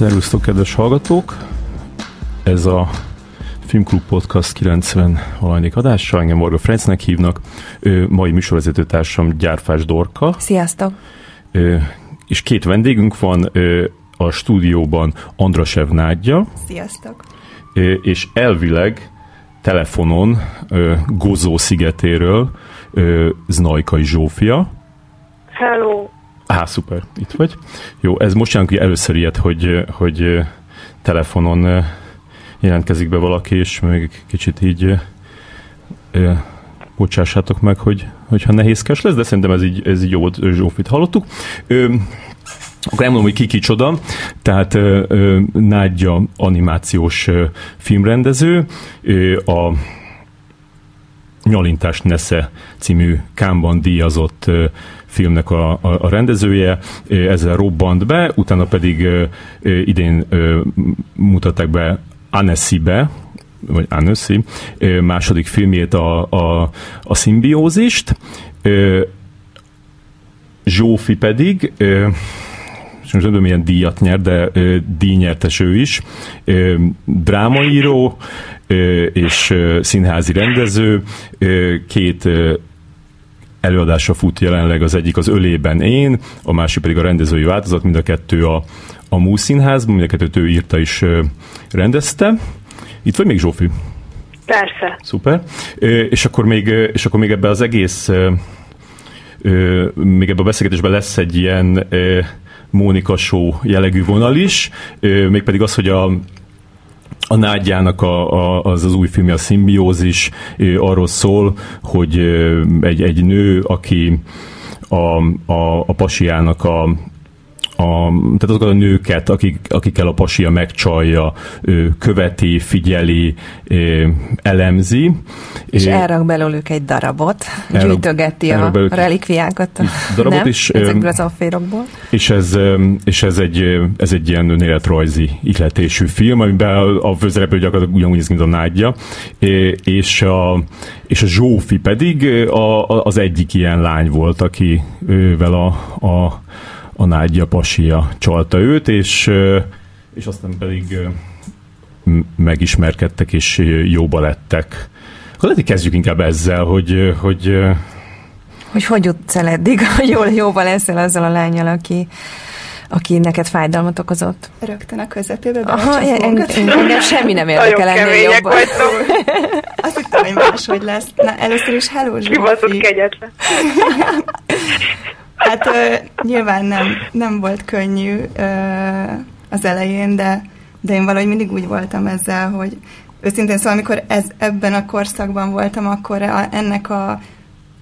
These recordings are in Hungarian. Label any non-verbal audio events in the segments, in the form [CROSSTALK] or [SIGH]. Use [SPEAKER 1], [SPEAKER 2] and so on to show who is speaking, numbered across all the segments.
[SPEAKER 1] Szervusztok, kedves hallgatók! Ez a Filmklub Podcast 90 valanyadik adása, engem Morga Francnek hívnak, ö, mai műsorvezető társam Gyárfás Dorka.
[SPEAKER 2] Sziasztok!
[SPEAKER 1] Ö, és két vendégünk van ö, a stúdióban, Andrasev Nádja.
[SPEAKER 2] Sziasztok!
[SPEAKER 1] Ö, és elvileg telefonon ö, Gozó szigetéről ö, Znajkai Zsófia.
[SPEAKER 3] Hello!
[SPEAKER 1] Á, szuper, itt vagy. Jó, ez most hogy először ilyet, hogy, hogy telefonon jelentkezik be valaki, és még kicsit így bocsássátok meg, hogy, hogyha nehézkes lesz, de szerintem ez így, ez így jó Zsófit hallottuk. Ö, akkor elmondom, hogy ki kicsoda. Tehát ö, ö, Nádja animációs ö, filmrendező, ö, a Nyalintás Nesze című Kámban díjazott ö, filmnek a, a, a rendezője, ezzel robbant be, utána pedig idén mutatták be Annecy-be, vagy Annecy, második filmjét, a, a, a szimbiózist. Zsófi pedig és most nem tudom, milyen díjat nyer, de ö, díjnyertes ő is. Drámaíró és ö, színházi rendező, két előadásra fut jelenleg, az egyik az Ölében én, a másik pedig a rendezői változat, mind a kettő a, a Múszínházban, mind a kettőt ő írta is rendezte. Itt vagy még Zsófi?
[SPEAKER 3] Persze.
[SPEAKER 1] Szuper. És akkor még, és akkor még ebbe az egész még ebbe a beszélgetésben lesz egy ilyen Mónika show jellegű vonal is, mégpedig az, hogy a a Nádjának a, a, az az új filmje, a Szimbiózis, arról szól, hogy egy, egy nő, aki a, a, a pasiának a, a, tehát azokat a nőket, akik, akikkel a pasia megcsalja, ő követi, figyeli, elemzi.
[SPEAKER 2] És elrak belőlük egy darabot, elrak, gyűjtögeti a relikviákat.
[SPEAKER 1] Darabot nem? is.
[SPEAKER 2] Ezekből az afférokból.
[SPEAKER 1] És ez, és ez egy, ez egy ilyen önéletrajzi ihletésű film, amiben a főszereplő gyakorlatilag ugyanúgy mint a nádja, és a, és a Zsófi pedig a, az egyik ilyen lány volt, akivel a, a a nádja pasia csalta őt, és, és aztán pedig megismerkedtek, és jóba lettek. Akkor lehet, hogy kezdjük inkább ezzel, hogy... Hogy,
[SPEAKER 2] hogy, hogy jutsz el eddig, [LAUGHS] hogy jól, jóba leszel azzal a lányjal, aki, aki neked fájdalmat okozott.
[SPEAKER 4] Rögtön a közepébe
[SPEAKER 2] Aha, [LAUGHS] engem, engem semmi nem érdekel ennél jobban. [LAUGHS]
[SPEAKER 4] Azt hittem, hogy máshogy lesz. Na, először is hello, Zsófi.
[SPEAKER 3] Kibaszott kegyetlen.
[SPEAKER 4] Hát ö, nyilván nem, nem volt könnyű ö, az elején, de, de én valahogy mindig úgy voltam ezzel, hogy őszintén szóval, amikor ez, ebben a korszakban voltam, akkor a, ennek a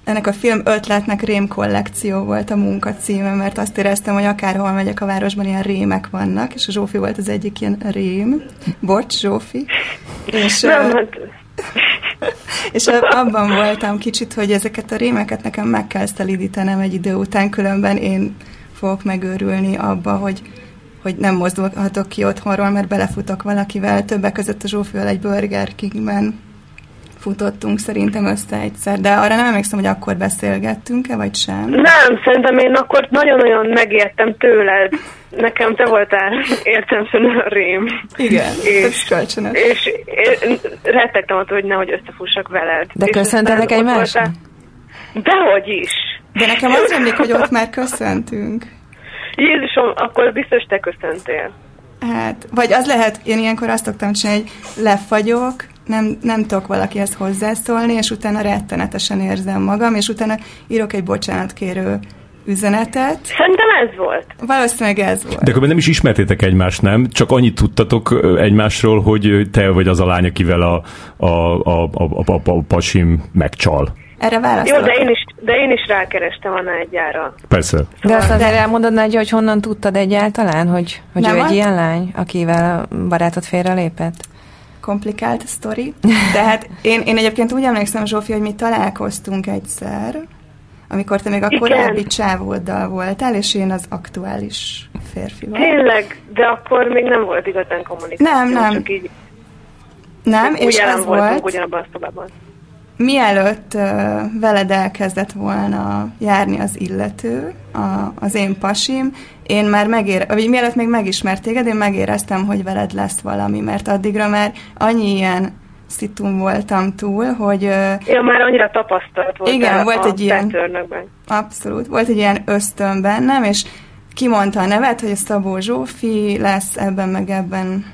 [SPEAKER 4] ennek a film ötletnek rém kollekció volt a munka címe, mert azt éreztem, hogy akárhol megyek a városban, ilyen rémek vannak, és a Zsófi volt az egyik ilyen rém. Bocs, Zsófi.
[SPEAKER 3] És, Nem, hát [LAUGHS]
[SPEAKER 4] és abban voltam kicsit, hogy ezeket a rémeket nekem meg kell szelidítenem egy idő után, különben én fogok megőrülni abba, hogy, hogy nem mozdulhatok ki otthonról, mert belefutok valakivel, többek között a Zsófival egy Burger Kingben futottunk szerintem össze egyszer, de arra nem emlékszem, hogy akkor beszélgettünk-e, vagy sem.
[SPEAKER 3] Nem, szerintem én akkor nagyon-nagyon megértem tőled. Nekem te voltál értelmszerűen a rém.
[SPEAKER 4] Igen,
[SPEAKER 3] és,
[SPEAKER 4] kölcsönös.
[SPEAKER 3] És én rettegtem attól, hogy nehogy összefussak veled.
[SPEAKER 2] De köszöntelek egymásnak?
[SPEAKER 3] Dehogy is.
[SPEAKER 4] De nekem az emlék, hogy ott már köszöntünk.
[SPEAKER 3] Jézusom, akkor biztos te köszöntél.
[SPEAKER 4] Hát, vagy az lehet, én ilyenkor azt szoktam csinálni, hogy lefagyok, nem, nem tudok valakihez hozzászólni, és utána rettenetesen érzem magam, és utána írok egy bocsánatkérő üzenetet.
[SPEAKER 3] Szerintem ez volt.
[SPEAKER 4] Valószínűleg ez volt.
[SPEAKER 1] De akkor nem is ismertétek egymást, nem? Csak annyit tudtatok egymásról, hogy te vagy az a lány, akivel a, a, a, a, a, a pasim megcsal.
[SPEAKER 4] Erre válaszolok.
[SPEAKER 3] Jó, de én is, de én is rákerestem a Nágyára.
[SPEAKER 1] Persze.
[SPEAKER 2] Szóval de azt azért elmondod, Nagy, hogy honnan tudtad egyáltalán, hogy, hogy ő egy ilyen lány, akivel a barátod félrelépett?
[SPEAKER 4] Komplikált sztori. [LAUGHS] De hát én, én egyébként úgy emlékszem, Zsófi, hogy mi találkoztunk egyszer, amikor te még a korábbi csávóddal voltál, és én az aktuális férfival.
[SPEAKER 3] Tényleg, de akkor még nem volt igazán kommunikáció.
[SPEAKER 4] Nem, nem.
[SPEAKER 3] Csak így,
[SPEAKER 4] nem, és
[SPEAKER 3] ez
[SPEAKER 4] volt.
[SPEAKER 3] ugyanabban a szobában.
[SPEAKER 4] Mielőtt veled elkezdett volna járni az illető, a, az én pasim, én már megér, vagy mielőtt még megismert téged, én megéreztem, hogy veled lesz valami, mert addigra már annyi ilyen szitum voltam túl, hogy...
[SPEAKER 3] Ja, már annyira tapasztalt volt
[SPEAKER 4] Igen, volt egy ilyen... Abszolút. Volt egy ilyen ösztön bennem, és kimondta a nevet, hogy a Szabó Zsófi lesz ebben meg ebben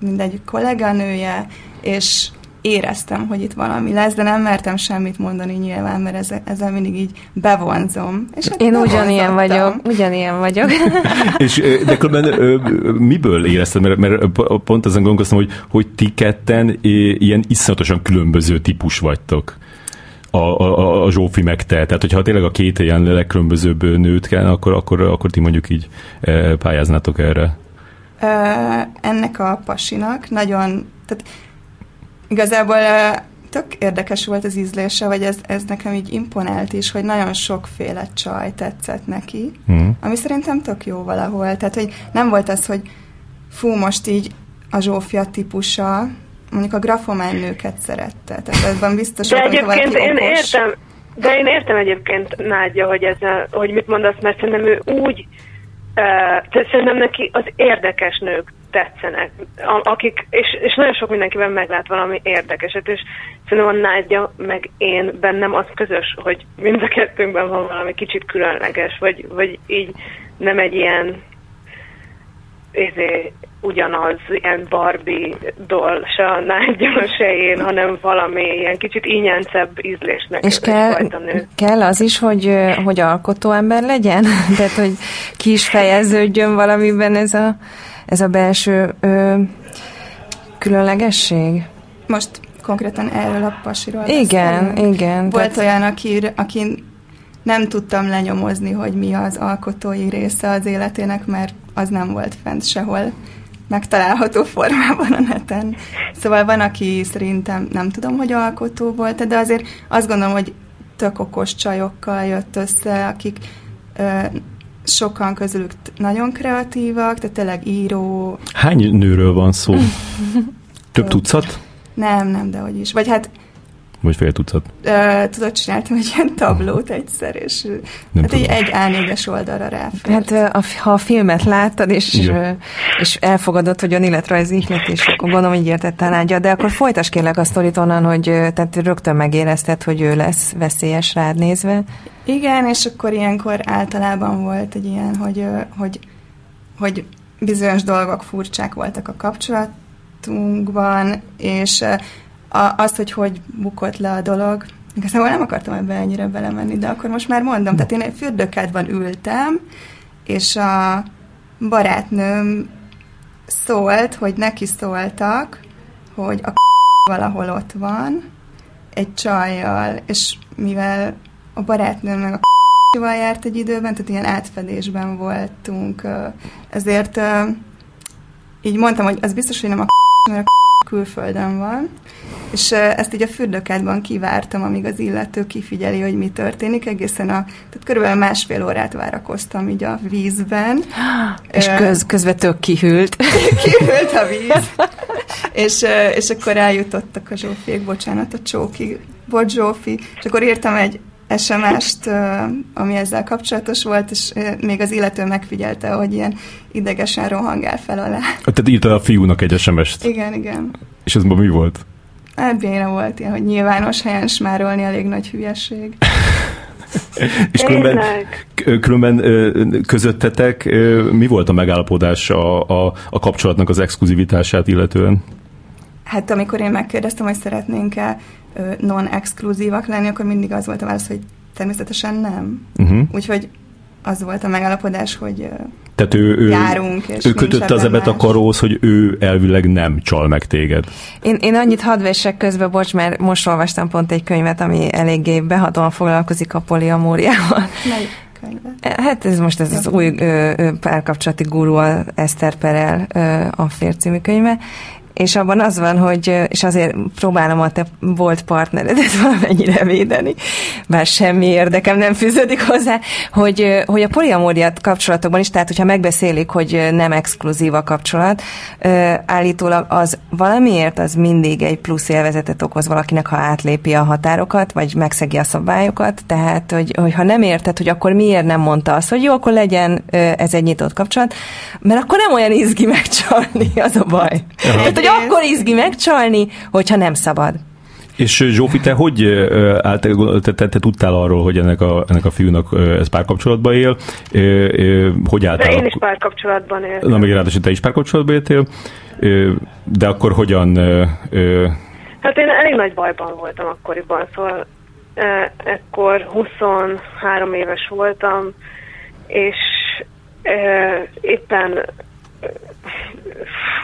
[SPEAKER 4] mindegy kolléganője, és éreztem, hogy itt valami lesz, de nem mertem semmit mondani nyilván, mert ezzel, ezzel mindig így bevonzom. És
[SPEAKER 2] hát Én ugyanilyen vagyok, ugyanilyen vagyok. [LAUGHS]
[SPEAKER 1] és de különben miből érezted? Mert, mert pont ezen gondolkoztam, hogy, hogy ti ketten ilyen iszonyatosan különböző típus vagytok a, a, a Zsófi meg te. Tehát, hogyha tényleg a két ilyen legkülönbözőbb nőt kell, akkor, akkor, akkor ti mondjuk így pályáznátok erre.
[SPEAKER 4] Ö, ennek a pasinak nagyon, tehát Igazából tök érdekes volt az ízlése, vagy ez, ez nekem így imponált is, hogy nagyon sokféle csaj tetszett neki, mm. ami szerintem tök jó valahol. Tehát, hogy nem volt az, hogy fú, most így a Zsófia típusa, mondjuk a grafomán nőket szerette. Tehát ebben biztos
[SPEAKER 3] De egyébként én okos. értem, de én értem egyébként Nádja, hogy, ez a, hogy mit mondasz, mert szerintem ő úgy, uh, szerintem neki az érdekes nők tetszenek, akik, és, és nagyon sok mindenkiben meglát valami érdekeset, és szerintem a Nádja meg én bennem az közös, hogy mind a kettőnkben van valami kicsit különleges, vagy, vagy így nem egy ilyen ezé, ugyanaz, ilyen Barbie doll, se a Nádja, se én, hanem valami ilyen kicsit ínyencebb ízlésnek.
[SPEAKER 2] És kell, kell az is, hogy, hogy alkotó ember legyen? [LAUGHS] Tehát, hogy ki is fejeződjön valamiben ez a ez a belső ö, különlegesség?
[SPEAKER 4] Most konkrétan erről a pasiról
[SPEAKER 2] Igen, beszélünk. igen.
[SPEAKER 4] Volt tehát... olyan, aki, aki nem tudtam lenyomozni, hogy mi az alkotói része az életének, mert az nem volt fent sehol megtalálható formában a neten. Szóval van, aki szerintem nem tudom, hogy alkotó volt, de azért azt gondolom, hogy tök okos csajokkal jött össze, akik ö, sokan közülük nagyon kreatívak, tehát tényleg író.
[SPEAKER 1] Hány nőről van szó? [LAUGHS] Több tucat?
[SPEAKER 4] Nem, nem, de hogy is. Vagy hát
[SPEAKER 1] vagy fél tucat?
[SPEAKER 4] Uh, tudod, csináltam egy ilyen tablót egyszer, és Nem hát egy, egy A4-es oldalra ráfért.
[SPEAKER 2] Hát a, ha a filmet láttad, és, Igen. és elfogadod, hogy a életrajzi ihletés, akkor gondolom, hogy értettel ágya, de akkor folytas kérlek a sztorit onnan, hogy tehát rögtön megérezted, hogy ő lesz veszélyes rád nézve.
[SPEAKER 4] Igen, és akkor ilyenkor általában volt egy ilyen, hogy, hogy, hogy bizonyos dolgok furcsák voltak a kapcsolatunkban, és a, azt, hogy hogy bukott le a dolog, igazából nem akartam ebbe ennyire belemenni, de akkor most már mondom, tehát én egy fürdőkádban ültem, és a barátnőm szólt, hogy neki szóltak, hogy a valahol ott van, egy csajjal, és mivel a barátnőm meg a val járt egy időben, tehát ilyen átfedésben voltunk, ezért így mondtam, hogy az biztos, hogy nem a mert a külföldön van, és ezt így a fürdőkádban kivártam, amíg az illető kifigyeli, hogy mi történik, egészen a, tehát körülbelül másfél órát várakoztam így a vízben. [GASPS]
[SPEAKER 2] És köz, közben tök kihűlt. [LAUGHS]
[SPEAKER 4] kihűlt a víz. és, és akkor eljutottak a Zsófiék, bocsánat, a csóki, bocs Zsófi, és akkor írtam egy SMS-t, ami ezzel kapcsolatos volt, és még az illető megfigyelte, hogy ilyen idegesen rohangál fel alá.
[SPEAKER 1] Tehát írta a fiúnak egy SMS-t?
[SPEAKER 4] Igen, igen.
[SPEAKER 1] És ez mi volt?
[SPEAKER 4] Hát béna volt ilyen, hogy nyilvános helyen smárolni elég nagy hülyeség.
[SPEAKER 1] És különben, különben közöttetek mi volt a megállapodás a, a, a kapcsolatnak az exkluzivitását illetően?
[SPEAKER 4] Hát amikor én megkérdeztem, hogy szeretnénk-e non-exkluzívak lenni, akkor mindig az volt a válasz, hogy természetesen nem. Uh-huh. Úgyhogy az volt a megállapodás, hogy
[SPEAKER 1] tehát ő, ő, járunk, és ő kötötte az ebet a karóhoz, hogy ő elvileg nem csal meg téged.
[SPEAKER 2] Én, én annyit hadd vessek közbe, bocs, mert most olvastam pont egy könyvet, ami eléggé behatóan foglalkozik a poliamóriával. Hát ez most ez az új ö, ö, párkapcsolati gurú, Eszter Perel ö, a fércímű könyve, és abban az van, hogy, és azért próbálom a te volt partneredet [LAUGHS] valamennyire védeni, bár semmi érdekem nem fűződik hozzá, hogy, hogy a poliamóriát kapcsolatokban is, tehát hogyha megbeszélik, hogy nem exkluzív a kapcsolat, állítólag az valamiért az mindig egy plusz élvezetet okoz valakinek, ha átlépi a határokat, vagy megszegi a szabályokat, tehát hogy, hogy ha nem érted, hogy akkor miért nem mondta azt, hogy jó, akkor legyen ez egy nyitott kapcsolat, mert akkor nem olyan izgi megcsalni, [LAUGHS] az a baj. Tehát, hogy akkor izgi megcsalni, hogyha nem szabad.
[SPEAKER 1] És Zsófi, te hogy állt, te, te, te, tudtál arról, hogy ennek a, ennek a fiúnak ez párkapcsolatban él? Hogy álltál?
[SPEAKER 3] De én is párkapcsolatban éltem.
[SPEAKER 1] Na, még ráadásul te is párkapcsolatban éltél. De akkor hogyan...
[SPEAKER 3] Hát én elég nagy bajban voltam akkoriban, szóval ekkor 23 éves voltam, és éppen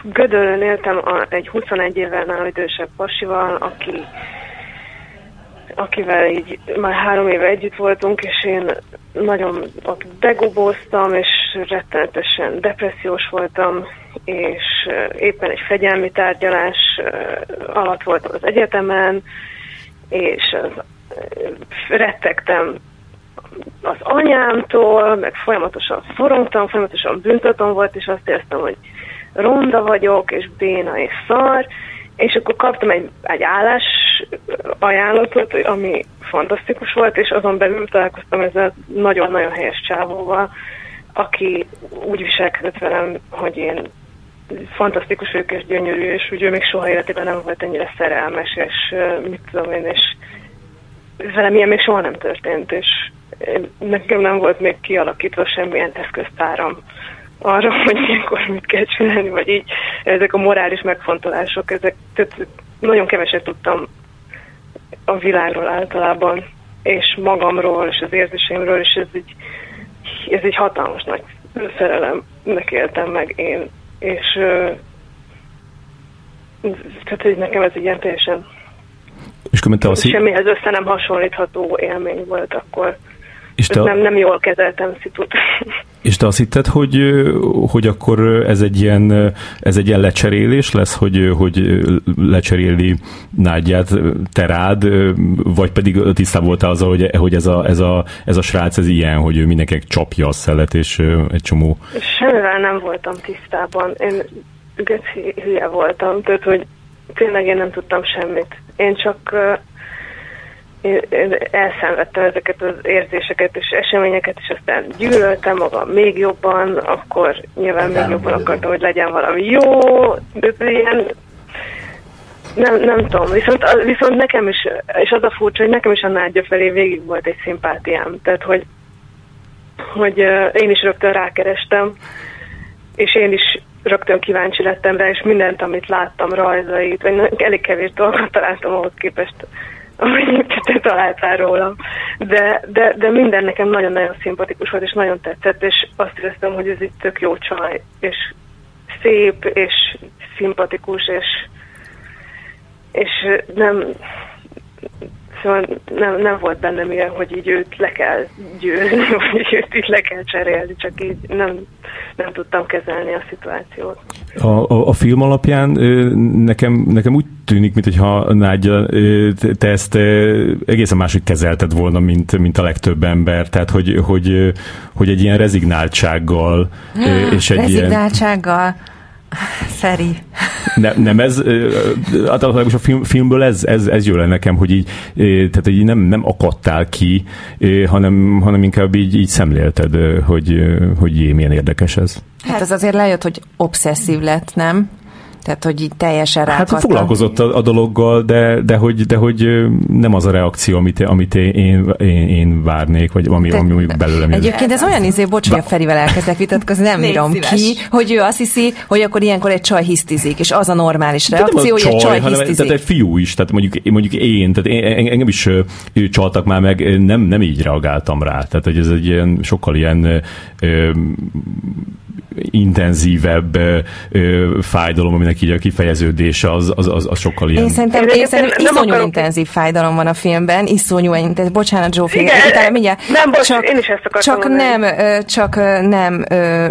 [SPEAKER 3] Gödöllön éltem a, egy 21 évvel nál idősebb pasival, aki, akivel így már három éve együtt voltunk, és én nagyon ott begobóztam, és rettenetesen depressziós voltam, és éppen egy fegyelmi tárgyalás alatt voltam az egyetemen, és az, rettegtem az anyámtól, meg folyamatosan szorongtam, folyamatosan büntatom volt, és azt éreztem, hogy ronda vagyok, és béna, és szar, és akkor kaptam egy, egy állás ajánlatot, ami fantasztikus volt, és azon belül találkoztam ezzel nagyon-nagyon helyes csávóval, aki úgy viselkedett velem, hogy én fantasztikus vagyok és gyönyörű, és úgy ő még soha életében nem volt ennyire szerelmes, és mit tudom én, és velem ilyen még soha nem történt, és nekem nem volt még kialakítva semmilyen eszköztáram arra, [LAUGHS] hogy ilyenkor mit kell csinálni, vagy így. Ezek a morális megfontolások, ezek tehát nagyon keveset tudtam a világról általában, és magamról, és az érzéseimről, és ez egy, ez egy hatalmas nagy szerelemnek éltem meg én, és tehát hogy nekem ez egy ilyen teljesen
[SPEAKER 1] és te
[SPEAKER 3] semmihez össze nem hasonlítható élmény volt akkor. És te nem, nem jól kezeltem szitut. [LAUGHS]
[SPEAKER 1] És te azt hitted, hogy, hogy akkor ez egy ilyen, ez egy ilyen lecserélés lesz, hogy, hogy lecseréli Nádját te rád, vagy pedig tisztában voltál azzal, hogy, hogy ez, a, ez, a, ez a srác ez ilyen, hogy ő mindenkinek csapja a szelet, és egy csomó...
[SPEAKER 3] Semmivel nem voltam tisztában. Én geci hülye voltam, tehát hogy tényleg én nem tudtam semmit. Én csak én, én elszenvedtem ezeket az érzéseket és eseményeket, és aztán gyűlöltem magam még jobban, akkor nyilván még jobban akartam, hogy legyen valami jó, de ilyen nem, nem tudom, viszont, viszont nekem is, és az a furcsa, hogy nekem is a nádja felé végig volt egy szimpátiám, tehát hogy, hogy én is rögtön rákerestem, és én is rögtön kíváncsi lettem rá, és mindent, amit láttam, rajzait, vagy elég kevés dolgot találtam ahhoz képest, amit te találtál rólam. De, de, de minden nekem nagyon-nagyon szimpatikus volt, és nagyon tetszett, és azt éreztem, hogy ez itt tök jó csaj, és szép, és szimpatikus, és, és nem, Szóval nem, nem volt bennem ilyen, hogy így őt le kell győzni, [LAUGHS] vagy őt így le kell cserélni, csak így nem, nem tudtam kezelni a szituációt.
[SPEAKER 1] A, a, a film alapján nekem, nekem úgy tűnik, mintha Nádja, te ezt egészen máshogy kezelted volna, mint, mint a legtöbb ember. Tehát, hogy, hogy, hogy egy ilyen rezignáltsággal
[SPEAKER 2] és egy rezignáltsággal. Ilyen Feri.
[SPEAKER 1] Ne, nem ez, általában a film, filmből ez, ez, ez jön le nekem, hogy így, tehát így nem, nem akadtál ki, hanem, hanem inkább így, így szemlélted, hogy, hogy jé, milyen érdekes ez.
[SPEAKER 2] Hát az azért lejött, hogy obszesszív lett, nem? Tehát, hogy így teljesen rá.
[SPEAKER 1] Hát foglalkozott a, a dologgal, de, de, hogy, de hogy nem az a reakció, amit, amit én, én, én várnék, vagy ami, de, ami mondjuk belőlem
[SPEAKER 2] Egyébként ez olyan izé, bocs, hogy a Ferivel elkezdek vitatkozni, nem [LAUGHS] írom ki, hogy ő azt hiszi, hogy akkor ilyenkor egy csaj hisztizik, és az a normális reakció, hogy egy csaj hisztizik.
[SPEAKER 1] Tehát egy fiú is, tehát mondjuk, mondjuk én, tehát én, engem is ő, csaltak már meg, nem, nem így reagáltam rá. Tehát, hogy ez egy ilyen, sokkal ilyen ö, intenzívebb ö, fájdalom, aminek így a kifejeződése az, az, az, az sokkal ilyen.
[SPEAKER 2] Én szerintem, én szerintem iszonyú akarok... intenzív fájdalom van a filmben, iszonyú intenzív. Bocsánat, Zsófi,
[SPEAKER 3] Igen, utána mindjárt. Nem, bocs, csak, én is ezt
[SPEAKER 2] csak nem, csak nem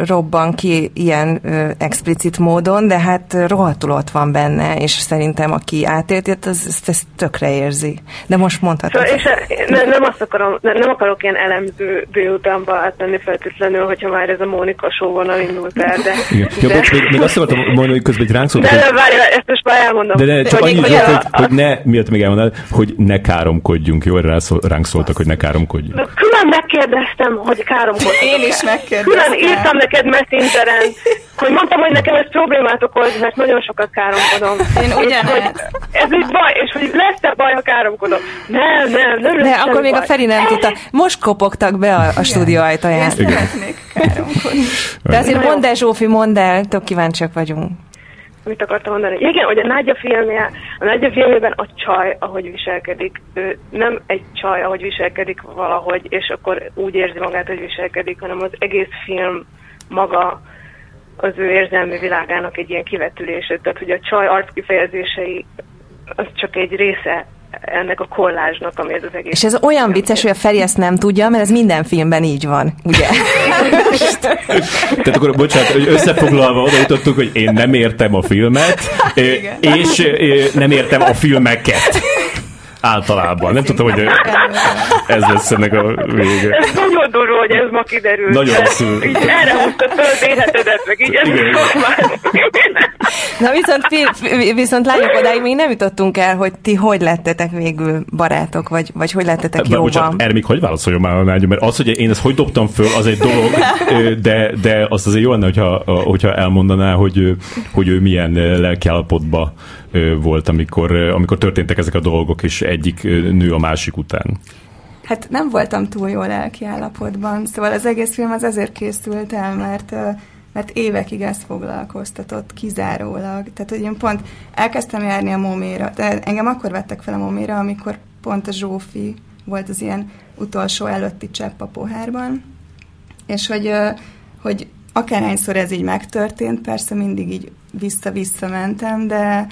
[SPEAKER 2] robban ki ilyen explicit módon, de hát rohadtul ott van benne, és szerintem aki átélti, az ezt, ezt tökre érzi. De most mondhatod.
[SPEAKER 3] Szóval, és nem, nem, azt akarom, nem, nem akarok ilyen elemző délutánba átmenni feltétlenül, hogyha már ez a Mónika show vonal indult el, de... Igen.
[SPEAKER 1] de... Ja, bocs, még, még azt akartam mondani, hogy közben egy ránk szóltak,
[SPEAKER 3] De, de várj, ezt most már elmondom.
[SPEAKER 1] De, de csak annyi, hogy, hogy, hogy, ne, miatt még elmondanád, hogy ne káromkodjunk, jó? Ránk szóltak, hogy ne káromkodjunk.
[SPEAKER 3] Külön megkérdeztem, hogy káromkodjunk.
[SPEAKER 4] Én is megkérdeztem.
[SPEAKER 3] Külön írtam neked messengeren, hogy mondtam, hogy nekem ez problémát okoz, mert nagyon sokat káromkodom.
[SPEAKER 4] Én ugyanez.
[SPEAKER 3] Ez így baj, és hogy lesz-e baj, ha káromkodom. Nem, nem, nem
[SPEAKER 2] De akkor még baj. a Feri nem tudta. Most kopogtak be a, a stúdió ajtaján.
[SPEAKER 4] Én szeretnék káromkodni.
[SPEAKER 2] De azért mondd el, Zsófi, mondd el, tök kíváncsiak vagyunk.
[SPEAKER 3] Mit akartam mondani? Igen, hogy a Nágya filmje, a Nágya filmjében a csaj, ahogy viselkedik, ő nem egy csaj, ahogy viselkedik valahogy, és akkor úgy érzi magát, hogy viselkedik, hanem az egész film maga az ő érzelmi világának egy ilyen kivetülése. Tehát, hogy a csaj arckifejezései az csak egy része ennek a kollázsnak, ami ez az egész.
[SPEAKER 2] És ez olyan vicces, hogy a Feri ezt nem tudja, mert ez minden filmben így van, ugye? [LAUGHS]
[SPEAKER 1] Tehát akkor, bocsánat, hogy összefoglalva oda jutottunk, hogy én nem értem a filmet, [LAUGHS] és nem értem a filmeket. Általában. Nem tudtam, hogy ez lesz ennek a vége.
[SPEAKER 3] Ez nagyon durva, hogy ez ma kiderült.
[SPEAKER 1] Nagyon szül.
[SPEAKER 3] Így erre húztad föl életedet, meg így Igen. [LAUGHS]
[SPEAKER 2] Na viszont, viszont lányok, odáig még nem jutottunk el, hogy ti hogy lettetek végül barátok, vagy, vagy hogy lettetek jóban. Bocsánat,
[SPEAKER 1] erre még hogy válaszoljon már a Nágya, mert az, hogy én ezt hogy dobtam föl, az egy dolog, de, de azt azért jó lenne, hogyha, hogyha elmondaná, hogy, hogy ő milyen lelkiállapotba volt, amikor, amikor történtek ezek a dolgok, és egyik nő a másik után.
[SPEAKER 4] Hát nem voltam túl jó lelki állapotban, szóval az egész film az azért készült el, mert mert évekig ezt foglalkoztatott kizárólag. Tehát, hogy én pont elkezdtem járni a Moméra, de engem akkor vettek fel a Moméra, amikor pont a Zsófi volt az ilyen utolsó előtti csepp a pohárban, és hogy, hogy akárhányszor ez így megtörtént, persze mindig így vissza-vissza mentem, de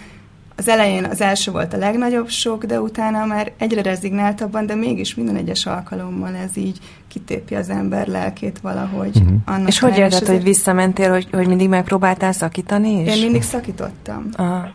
[SPEAKER 4] az elején az első volt a legnagyobb sok, de utána már egyre rezignáltabban, de mégis minden egyes alkalommal ez így kitépi az ember lelkét valahogy. Uh-huh.
[SPEAKER 2] Annak és hogy érzed, hogy visszamentél, hogy, hogy mindig megpróbáltál szakítani? És...
[SPEAKER 4] Én mindig szakítottam. Aha.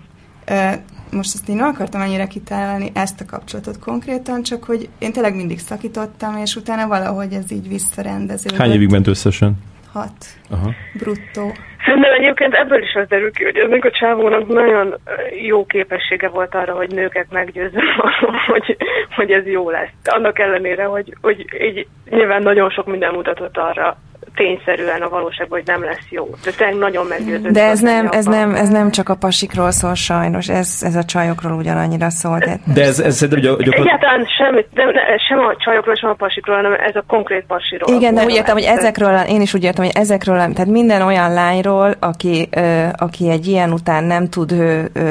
[SPEAKER 4] Most ezt én nem akartam ennyire kitálni ezt a kapcsolatot konkrétan, csak hogy én tényleg mindig szakítottam, és utána valahogy ez így visszarendeződött.
[SPEAKER 1] Hány évig ment összesen?
[SPEAKER 4] Hat. Aha. Bruttó.
[SPEAKER 3] Szerintem egyébként ebből is az derül ki, hogy ennek a csávónak nagyon jó képessége volt arra, hogy nőket meggyőzzön [LAUGHS] hogy, hogy ez jó lesz. Annak ellenére, hogy, hogy így nyilván nagyon sok minden mutatott arra, tényszerűen a valóságban, hogy nem lesz jó. De tényleg nagyon meggyőző.
[SPEAKER 2] De ez nem, ez, nem, ez nem csak a pasikról szól sajnos, ez, ez a csajokról ugyanannyira szól. De,
[SPEAKER 1] de ez, ez szerintem
[SPEAKER 3] gyakor... Egyáltalán sem, de sem a csajokról, sem a pasikról, hanem ez a konkrét pasiról.
[SPEAKER 2] Igen, de úgy értem, hogy ezekről, én is úgy értem, hogy ezekről, tehát minden olyan lányról, aki, aki egy ilyen után nem tud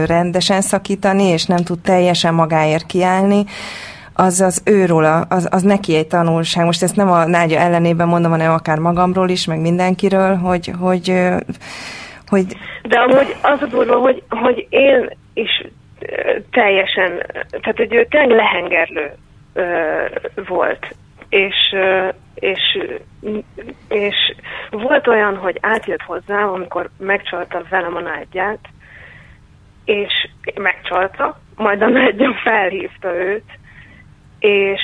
[SPEAKER 2] rendesen szakítani, és nem tud teljesen magáért kiállni, az az őról, az, az neki egy tanulság. Most ezt nem a Nágya ellenében mondom, hanem akár magamról is, meg mindenkiről, hogy, hogy, hogy...
[SPEAKER 3] De amúgy az a durva, hogy, hogy én is teljesen, tehát hogy ő tényleg lehengerlő volt. És, és, és volt olyan, hogy átjött hozzám, amikor megcsalta velem a nádját, és megcsalta, majd a nádja felhívta őt, és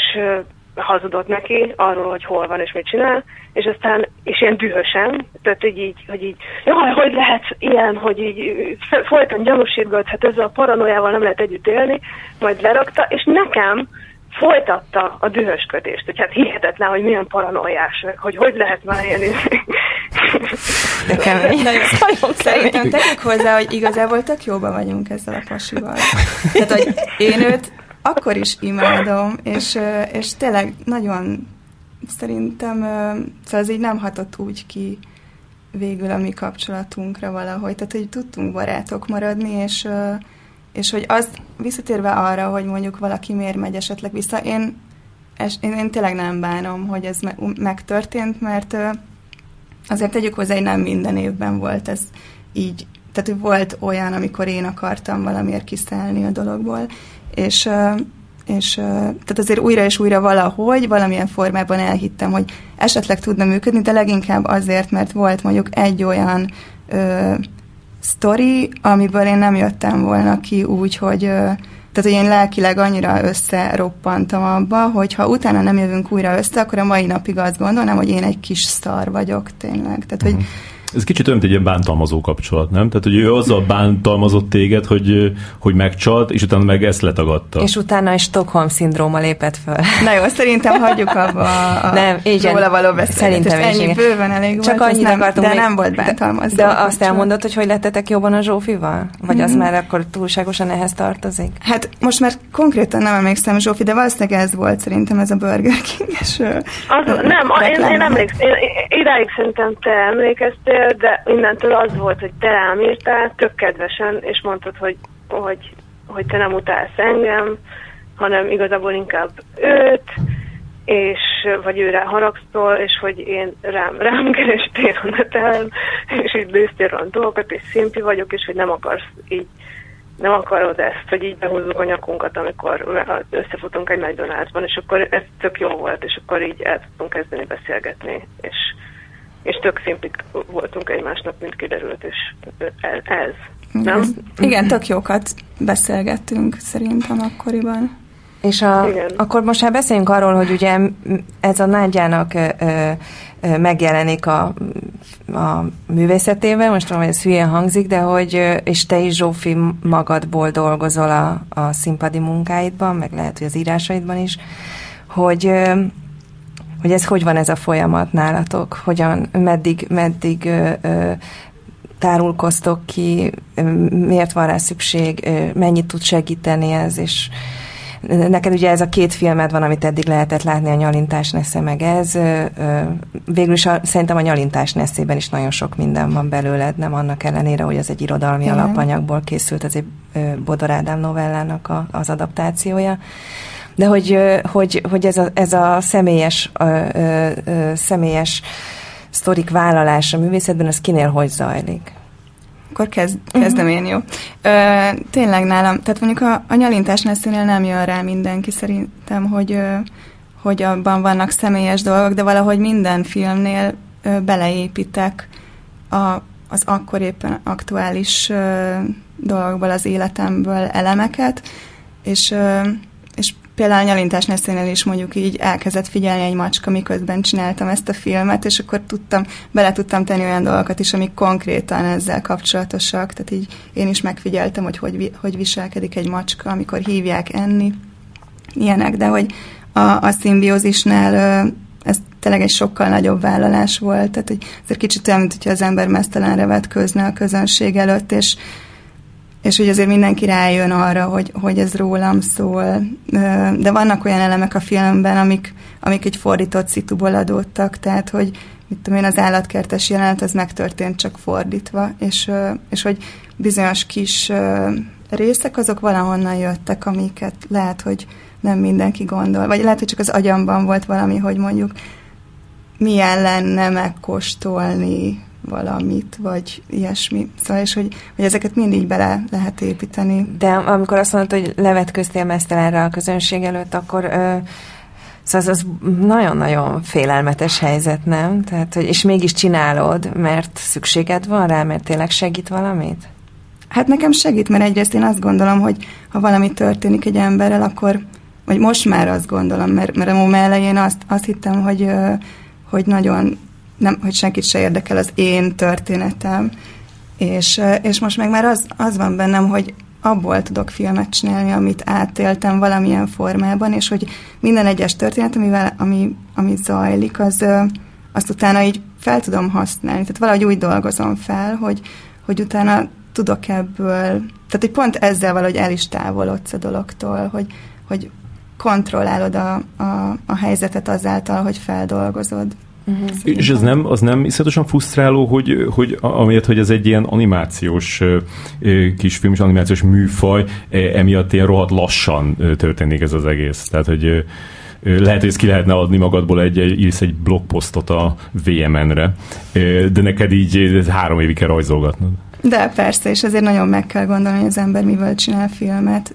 [SPEAKER 3] hazudott neki arról, hogy hol van és mit csinál, és aztán, és ilyen dühösen, tehát hogy így, hogy így, jaj, hogy lehet ilyen, hogy így folyton gyanúsítgat, hát ezzel a paranoiával nem lehet együtt élni, majd lerakta, és nekem folytatta a dühösködést, hogy hát hihetetlen, hogy milyen paranoiás, hogy hogy lehet már ilyen
[SPEAKER 2] De kemény.
[SPEAKER 4] Nagyon Szerintem tegyük hozzá, hogy igazából tök jóban vagyunk ezzel a pasival. Tehát, hogy én őt akkor is imádom, és, és tényleg nagyon szerintem, szóval ez így nem hatott úgy ki végül a mi kapcsolatunkra valahogy, tehát hogy tudtunk barátok maradni, és, és hogy azt visszatérve arra, hogy mondjuk valaki miért megy esetleg vissza, én, én, én tényleg nem bánom, hogy ez megtörtént, mert azért tegyük hozzá, hogy nem minden évben volt ez így. Tehát hogy volt olyan, amikor én akartam valamiért kiszállni a dologból, és és tehát azért újra és újra valahogy, valamilyen formában elhittem, hogy esetleg tudna működni, de leginkább azért, mert volt mondjuk egy olyan ö, sztori, amiből én nem jöttem volna ki úgy, hogy ö, tehát, hogy én lelkileg annyira összeroppantam abba, hogy ha utána nem jövünk újra össze, akkor a mai napig azt gondolnám, hogy én egy kis szar vagyok tényleg. Tehát, hogy
[SPEAKER 1] mhm ez kicsit olyan, egy ilyen bántalmazó kapcsolat, nem? Tehát, hogy ő azzal bántalmazott téged, hogy, hogy megcsalt, és utána meg ezt letagadta.
[SPEAKER 2] És utána egy Stockholm-szindróma lépett föl. [LAUGHS]
[SPEAKER 4] Na jó, szerintem hagyjuk abba a, a nem, igen, róla való Szerintem Ennyi igen. bőven elég Csak volt, annyit nem, akartunk de még, nem volt bántalmazó.
[SPEAKER 2] De, de azt elmondod, hogy hogy lettetek jobban a Zsófival? Vagy mm-hmm. az mhm. már akkor túlságosan ehhez tartozik?
[SPEAKER 4] Hát most már konkrétan nem emlékszem Zsófi, de valószínűleg ez volt szerintem ez a Burger King. És,
[SPEAKER 3] az, nem, én, én emlékszem, én, idáig szerintem te emlékeztél, de innentől az volt, hogy te rám írtál, tök kedvesen, és mondtad, hogy, hogy, hogy te nem utálsz engem, hanem igazából inkább őt, és vagy őre haragszol, és hogy én rám, rám kerestél [LAUGHS] a neten, és így lőztél a dolgokat, és szimpi vagyok, és hogy nem akarsz így, nem akarod ezt, hogy így behúzzuk a nyakunkat, amikor összefutunk egy McDonald'sban, és akkor ez tök jó volt, és akkor így el tudtunk kezdeni beszélgetni, és és tök szimpik voltunk egymásnak, mint kiderült, és ez, nem?
[SPEAKER 4] Igen, tök jókat beszélgettünk szerintem akkoriban.
[SPEAKER 2] És a, akkor most már beszéljünk arról, hogy ugye ez a Nágyának ö, ö, megjelenik a, a művészetében, most tudom, hogy ez hülyén hangzik, de hogy, és te is Zsófi magadból dolgozol a, a színpadi munkáidban, meg lehet, hogy az írásaidban is, hogy hogy ez hogy van ez a folyamat nálatok, hogyan, meddig, meddig ö, ö, tárulkoztok ki, miért van rá szükség, mennyit tud segíteni ez, és neked ugye ez a két filmed van, amit eddig lehetett látni, a Nyalintás nesze meg ez. Végül is a, szerintem a Nyalintás neszében is nagyon sok minden van belőled, nem annak ellenére, hogy ez egy irodalmi Igen. alapanyagból készült, ez egy Bodor Ádám novellának a, az adaptációja de hogy, hogy, hogy ez, a, ez a személyes, a, a, a, személyes sztorik vállalása a művészetben, az kinél hogy zajlik?
[SPEAKER 4] Akkor kezd, mhm. kezdem uh-huh. én, jó. Ö, tényleg nálam, tehát mondjuk a, a nyalintás neszénél nem jön rá mindenki szerintem, hogy, hogy abban vannak személyes dolgok, de valahogy minden filmnél beleépítek a, az akkor éppen aktuális ö, dolgokból, az életemből elemeket, és ö, például a nyalintás neszénél is mondjuk így elkezdett figyelni egy macska, miközben csináltam ezt a filmet, és akkor tudtam, bele tudtam tenni olyan dolgokat is, amik konkrétan ezzel kapcsolatosak. Tehát így én is megfigyeltem, hogy hogy, hogy viselkedik egy macska, amikor hívják enni, ilyenek, de hogy a, a szimbiózisnál ez tényleg egy sokkal nagyobb vállalás volt, tehát hogy azért kicsit olyan, mint az ember mesztelenre vetközne a közönség előtt, és és hogy azért mindenki rájön arra, hogy, hogy ez rólam szól. De vannak olyan elemek a filmben, amik, amik egy fordított szituból adódtak, tehát hogy mit tudom én, az állatkertes jelenet az megtörtént csak fordítva, és, és hogy bizonyos kis részek azok valahonnan jöttek, amiket lehet, hogy nem mindenki gondol, vagy lehet, hogy csak az agyamban volt valami, hogy mondjuk milyen lenne megkóstolni valamit, vagy ilyesmi. Szóval, és hogy, hogy ezeket mindig bele lehet építeni.
[SPEAKER 2] De amikor azt mondod, hogy levetköztél mesztelenre a közönség előtt, akkor ö, Szóval az, az nagyon-nagyon félelmetes helyzet, nem? Tehát, hogy, és mégis csinálod, mert szükséged van rá, mert tényleg segít valamit?
[SPEAKER 4] Hát nekem segít, mert egyrészt én azt gondolom, hogy ha valami történik egy emberrel, akkor, vagy most már azt gondolom, mert, mert a elején azt, azt hittem, hogy, hogy nagyon nem, hogy senkit se érdekel az én történetem, és, és most meg már az, az van bennem, hogy abból tudok filmet csinálni, amit átéltem valamilyen formában, és hogy minden egyes történet, amivel, ami, ami zajlik, az, azt utána így fel tudom használni. Tehát valahogy úgy dolgozom fel, hogy, hogy utána tudok ebből, tehát hogy pont ezzel valahogy el is távolodsz a dologtól, hogy, hogy kontrollálod a, a, a helyzetet azáltal, hogy feldolgozod.
[SPEAKER 1] Uh-huh. És ez nem, az nem iszonyatosan frusztráló, hogy, hogy amiatt, hogy ez egy ilyen animációs kisfilm és animációs műfaj, emiatt ilyen rohadt lassan történik ez az egész. Tehát, hogy lehet, hogy ezt ki lehetne adni magadból, egy, egy, írsz egy blogposztot a VMN-re, de neked így három évig kell rajzolgatnod.
[SPEAKER 4] De persze, és ezért nagyon meg kell gondolni, hogy az ember mivel csinál filmet.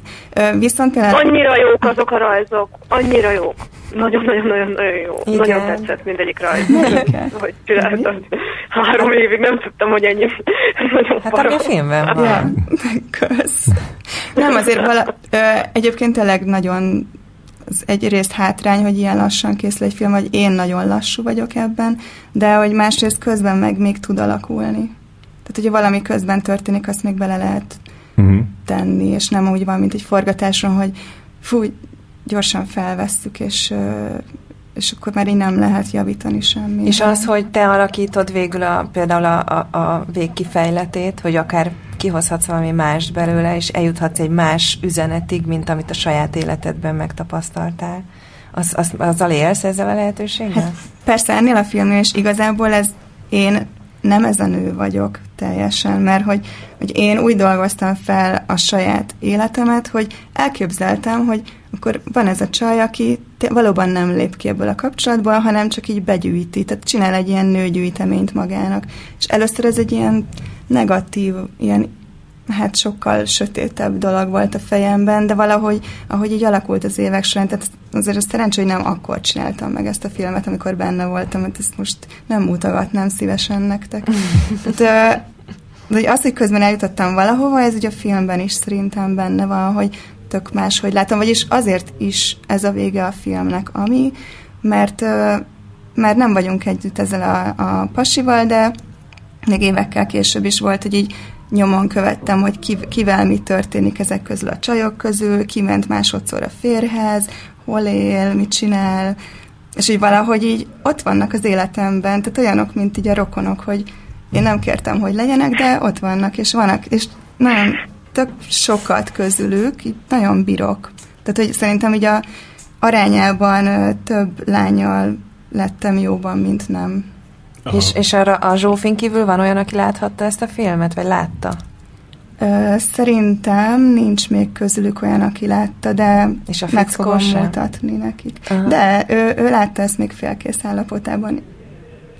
[SPEAKER 4] Viszont
[SPEAKER 3] például... Annyira jók azok a rajzok, annyira jók. Nagyon-nagyon-nagyon jó. Igen. Nagyon tetszett mindegyik rajz. [LAUGHS] hogy csináltam. Három évig nem tudtam, hogy ennyi. [LAUGHS]
[SPEAKER 2] Nagyon hát a filmben van. Ja. [LAUGHS]
[SPEAKER 4] Kösz. Nem, azért vala, egyébként tényleg nagyon az egyrészt hátrány, hogy ilyen lassan készül egy film, vagy én nagyon lassú vagyok ebben, de hogy másrészt közben meg még tud alakulni. Tehát, hogyha valami közben történik, azt még bele lehet uh-huh. tenni, és nem úgy van, mint egy forgatáson, hogy fú, gyorsan felvesszük, és és akkor már így nem lehet javítani semmi.
[SPEAKER 2] És az, hogy te alakítod végül a, például a, a, a végkifejletét, hogy akár kihozhatsz valami más belőle, és eljuthatsz egy más üzenetig, mint amit a saját életedben megtapasztaltál. Az, az, azzal élsz ezzel a lehetőséggel? Hát
[SPEAKER 4] persze, ennél a filmnél is igazából ez én nem ez a nő vagyok teljesen, mert hogy, hogy én úgy dolgoztam fel a saját életemet, hogy elképzeltem, hogy akkor van ez a csaj, aki valóban nem lép ki ebből a kapcsolatból, hanem csak így begyűjti, tehát csinál egy ilyen nőgyűjteményt magának. És először ez egy ilyen negatív, ilyen hát sokkal sötétebb dolog volt a fejemben, de valahogy, ahogy így alakult az évek során, tehát azért az szerencsé, hogy nem akkor csináltam meg ezt a filmet, amikor benne voltam, mert ezt most nem mutogatnám szívesen nektek. [LAUGHS] tehát, de az, hogy közben eljutottam valahova, ez ugye a filmben is szerintem benne van, hogy tök más, hogy látom, vagyis azért is ez a vége a filmnek, ami, mert, mert nem vagyunk együtt ezzel a, a pasival, de még évekkel később is volt, hogy így nyomon követtem, hogy kivel mi történik ezek közül a csajok közül, ki ment másodszor a férhez, hol él, mit csinál, és így valahogy így ott vannak az életemben, tehát olyanok, mint így a rokonok, hogy én nem kértem, hogy legyenek, de ott vannak, és vannak, és nagyon tök sokat közülük, így nagyon bírok. Tehát, hogy szerintem így a arányában több lányal lettem jóban, mint nem.
[SPEAKER 2] És, és arra a Zsófin kívül van olyan, aki láthatta ezt a filmet, vagy látta?
[SPEAKER 4] Ö, szerintem nincs még közülük olyan, aki látta, de és a meg fogom sem? mutatni nekik. Aha. De ő, ő látta ezt még félkész állapotában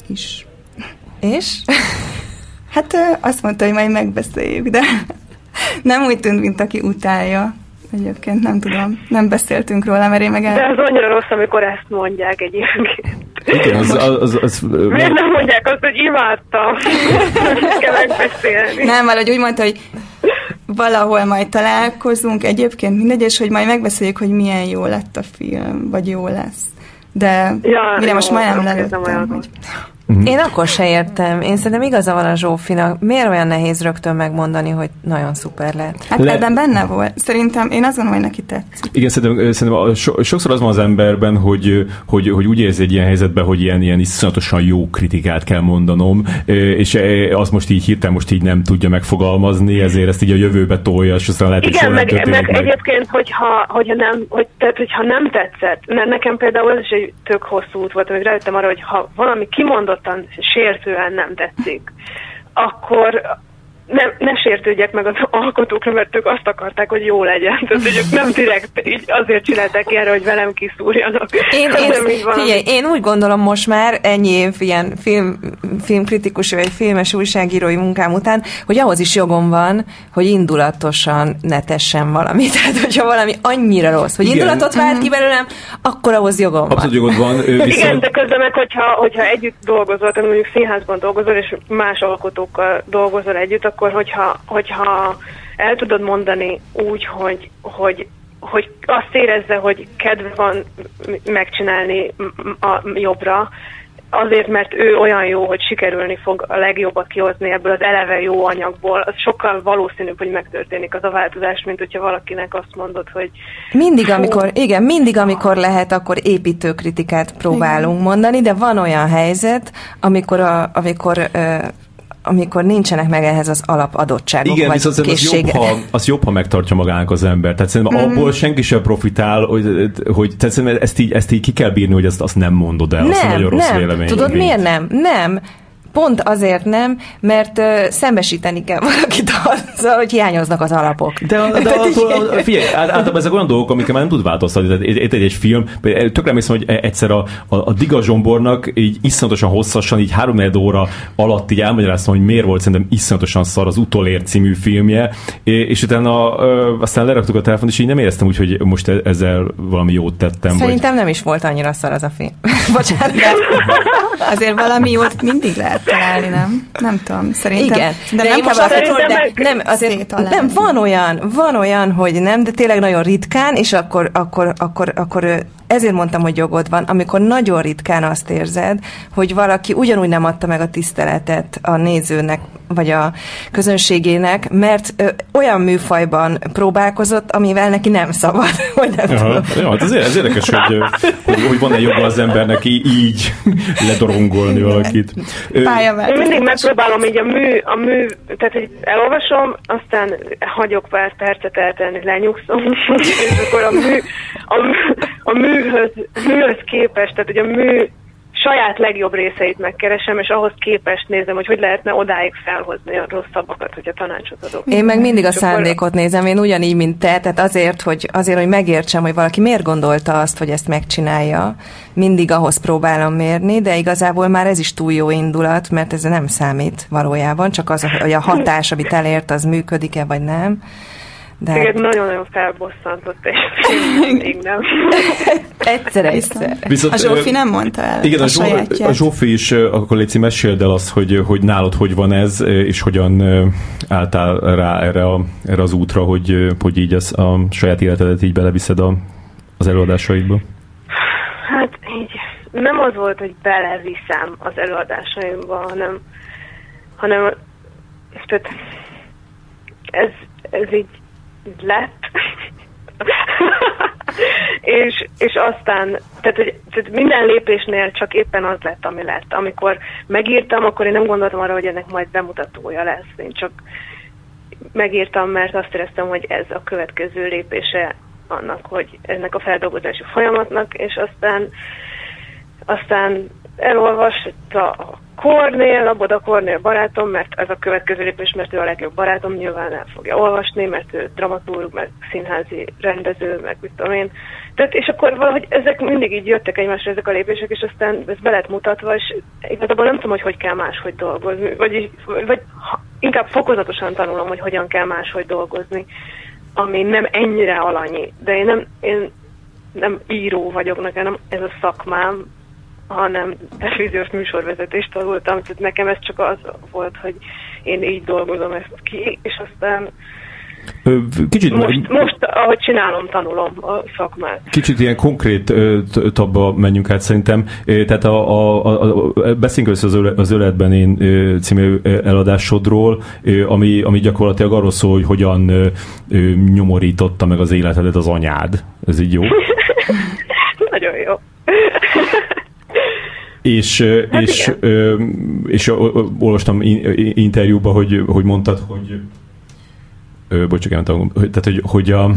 [SPEAKER 4] is.
[SPEAKER 2] És? [LAUGHS]
[SPEAKER 4] Hát azt mondta, hogy majd megbeszéljük, de [LAUGHS] nem úgy tűnt, mint aki utálja. Egyébként nem tudom, nem beszéltünk róla, mert én meg el...
[SPEAKER 3] De az annyira rossz, amikor ezt mondják egyébként.
[SPEAKER 1] Igen, az, az, az, az,
[SPEAKER 3] Miért nem mondják azt, hogy imádtam? kell megbeszélni.
[SPEAKER 4] Nem, valahogy úgy mondta, hogy valahol majd találkozunk, egyébként mindegy, és hogy majd megbeszéljük, hogy milyen jó lett a film, vagy jó lesz. De ja, mire most majdnem lelőttem, hogy...
[SPEAKER 2] Uh-huh. Én akkor se értem. Én szerintem igaza van a Zsófinak. Miért olyan nehéz rögtön megmondani, hogy nagyon szuper lett?
[SPEAKER 4] Hát Le... ebben benne volt. Szerintem én azt gondolom, hogy neki tetszik.
[SPEAKER 1] Igen, szerintem, szerintem so, sokszor az van az emberben, hogy, hogy, hogy úgy érzi egy ilyen helyzetben, hogy ilyen, ilyen iszonyatosan jó kritikát kell mondanom, és az most így hirtelen most így nem tudja megfogalmazni, ezért ezt így a jövőbe tolja, és aztán lehet,
[SPEAKER 3] Igen, meg, meg, meg, egyébként, hogyha, hogyha, nem, hogy, tehát, hogyha nem tetszett, mert nekem például ez is egy tök hosszú út volt, hogy rájöttem arra, hogy ha valami kimondott kimondottan sértően nem tetszik, akkor nem, ne sértődjek meg az alkotókra, mert ők azt akarták, hogy jó legyen. Tehát, hogy ők nem direkt így azért csinálták erre, hogy velem kiszúrjanak.
[SPEAKER 2] Én, én, figyelj, én úgy gondolom most már ennyi év ilyen film, filmkritikus vagy filmes újságírói munkám után, hogy ahhoz is jogom van, hogy indulatosan ne tessen valamit. [LAUGHS] Tehát, hogyha valami annyira rossz, hogy Igen. indulatot vált ki belőlem, akkor ahhoz jogom van.
[SPEAKER 1] Abszolút jogod van.
[SPEAKER 3] Viszont... Igen, de közben meg, hogyha, hogyha együtt dolgozol, tehát mondjuk színházban dolgozol, és más alkotókkal dolgozol együtt, akkor hogyha, hogyha el tudod mondani úgy, hogy, hogy, hogy azt érezze, hogy kedve van megcsinálni a jobbra, azért, mert ő olyan jó, hogy sikerülni fog a legjobbat kihozni ebből az eleve jó anyagból, az sokkal valószínűbb, hogy megtörténik az a változás, mint hogyha valakinek azt mondod, hogy...
[SPEAKER 2] Mindig, fú, amikor, igen, mindig, amikor lehet, akkor építő kritikát próbálunk igen. mondani, de van olyan helyzet, amikor, a, amikor amikor nincsenek meg ehhez az alapadottságok,
[SPEAKER 1] Igen, vagy viszont az jobb, ha, az jobb, ha megtartja magának az ember. Tehát szerintem mm. abból senki sem profitál, hogy, hogy tehát szerintem ezt így, ezt így ki kell bírni, hogy ezt azt nem mondod el, nem, azt nagyon rossz
[SPEAKER 2] nem.
[SPEAKER 1] vélemény.
[SPEAKER 2] Tudod, miért nem? Nem, pont azért nem, mert uh, szembesíteni kell [LAUGHS] valakit azzal, hogy hiányoznak az alapok.
[SPEAKER 1] De, de [LAUGHS] de attól, figyelj, általában ezek olyan dolgok, amiket már nem tud változtatni. Egy, egy, egy film, tökre emlékszem, hogy egyszer a, a, a Diga Zsombornak így iszonyatosan hosszasan, így három óra alatt így elmagyaráztam, hogy miért volt szerintem iszonyatosan szar az Utolér című filmje, és utána aztán leraktuk a telefon, és így nem éreztem úgy, hogy most e- ezzel valami jót tettem.
[SPEAKER 2] Szerintem vagy... nem is volt annyira szar az a film. [LAUGHS] Bocsánat.
[SPEAKER 4] Azért valami jót mindig lehet találni, nem? Nem tudom, szerintem.
[SPEAKER 2] Igen, de, de nem kell azt de nem, azért, nem, van olyan, van olyan, hogy nem, de tényleg nagyon ritkán, és akkor, akkor, akkor, akkor ezért mondtam, hogy jogod van, amikor nagyon ritkán azt érzed, hogy valaki ugyanúgy nem adta meg a tiszteletet a nézőnek, vagy a közönségének, mert ö, olyan műfajban próbálkozott, amivel neki nem szabad, [LAUGHS] hogy nem
[SPEAKER 1] Aha, tudom. Ja, hát ez, ez érdekes, hogy, hogy, hogy van-e joga az embernek így [LAUGHS] ledorongolni valakit.
[SPEAKER 3] Én mindig megpróbálom így a mű, a mű, tehát hogy elolvasom, aztán hagyok pár percet eltenni, lenyugszom, [LAUGHS] és akkor a mű, a, a műhöz, műhöz képest, tehát hogy a mű saját legjobb részeit megkeresem, és ahhoz képest nézem, hogy hogy lehetne odáig felhozni a rosszabbakat, hogyha tanácsot adok.
[SPEAKER 2] Én meg mindig a szándékot nézem, én ugyanígy, mint te, tehát azért, hogy, azért, hogy megértsem, hogy valaki miért gondolta azt, hogy ezt megcsinálja, mindig ahhoz próbálom mérni, de igazából már ez is túl jó indulat, mert ez nem számít valójában, csak az, hogy a hatás, amit elért, az működik-e, vagy nem.
[SPEAKER 3] De Igen, hát- nagyon-nagyon felbosszantott, és még nem. [LAUGHS]
[SPEAKER 2] egyszer, egyszer.
[SPEAKER 4] Viszont, a Zsófi nem mondta el
[SPEAKER 1] Igen, a, a, Zsó, a Zsófi is, akkor Léci, meséld el azt, hogy, hogy nálad hogy van ez, és hogyan álltál rá erre, a, erre az útra, hogy, hogy így az, a saját életedet így beleviszed a, az előadásaidba.
[SPEAKER 3] Hát így nem az volt, hogy beleviszem az előadásaimba, hanem, hanem tehát ez, ez így lett. [LAUGHS] és, és aztán, tehát, hogy, tehát minden lépésnél csak éppen az lett, ami lett. Amikor megírtam, akkor én nem gondoltam arra, hogy ennek majd bemutatója lesz. Én csak megírtam, mert azt éreztem, hogy ez a következő lépése annak, hogy ennek a feldolgozási folyamatnak, és aztán aztán elolvasta a Kornél, a Boda Kornél barátom, mert ez a következő lépés, mert ő a legjobb barátom, nyilván el fogja olvasni, mert ő dramaturg, meg színházi rendező, meg mit tudom én. Tehát, és akkor valahogy ezek mindig így jöttek egymásra ezek a lépések, és aztán ez be lett mutatva, és igazából nem tudom, hogy hogy kell máshogy dolgozni, vagy, vagy inkább fokozatosan tanulom, hogy hogyan kell máshogy dolgozni, ami nem ennyire alanyi, de én nem, én nem író vagyok, nekem ez a szakmám, hanem televíziós műsorvezetést tanultam, tehát nekem ez csak az volt, hogy én így dolgozom ezt ki, és aztán Kicsit, most, most, ahogy csinálom, tanulom a szakmát.
[SPEAKER 1] Kicsit ilyen konkrét tabba menjünk át szerintem. Tehát a, a, a, a beszéljünk össze az, az Öletben én című eladásodról, ami, ami gyakorlatilag arról szól, hogy hogyan nyomorította meg az életedet az anyád. Ez így jó? [LAUGHS]
[SPEAKER 3] Nagyon jó.
[SPEAKER 1] És, hát és, és, és olvastam interjúba, hogy, hogy mondtad, hogy bocsánat, tehát hogy, hogy a,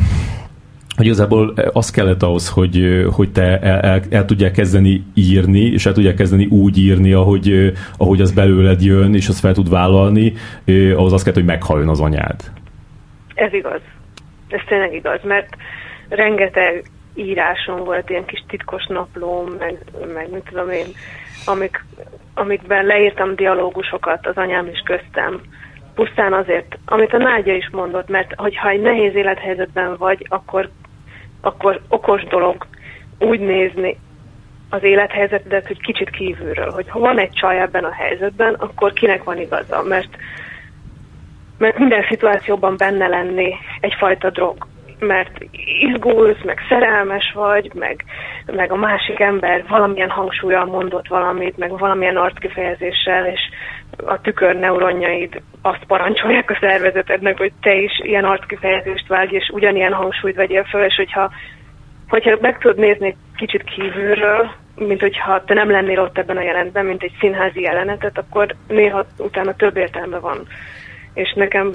[SPEAKER 1] hogy igazából az kellett ahhoz, hogy, hogy te el, el, el tudják kezdeni írni, és el tudják kezdeni úgy írni, ahogy, ahogy az belőled jön, és azt fel tud vállalni, ahhoz az kellett, hogy meghalljon az anyád.
[SPEAKER 3] Ez igaz. Ez tényleg igaz, mert rengeteg írásom volt, ilyen kis titkos naplóm, meg, meg mit tudom én, amik, amikben leírtam dialógusokat az anyám is köztem, pusztán azért, amit a Nágya is mondott, mert hogyha egy nehéz élethelyzetben vagy, akkor, akkor okos dolog úgy nézni az élethelyzetedet, hogy kicsit kívülről, hogy ha van egy csaj ebben a helyzetben, akkor kinek van igaza, mert, mert minden szituációban benne lenni egyfajta drog mert izgulsz, meg szerelmes vagy, meg, meg a másik ember valamilyen hangsúlyal mondott valamit, meg valamilyen arckifejezéssel, és a tükör neuronjaid azt parancsolják a szervezetednek, hogy te is ilyen arckifejezést vágj, és ugyanilyen hangsúlyt vegyél föl, és hogyha, hogyha meg tudod nézni kicsit kívülről, mint hogyha te nem lennél ott ebben a jelentben, mint egy színházi jelenetet, akkor néha utána több értelme van. És nekem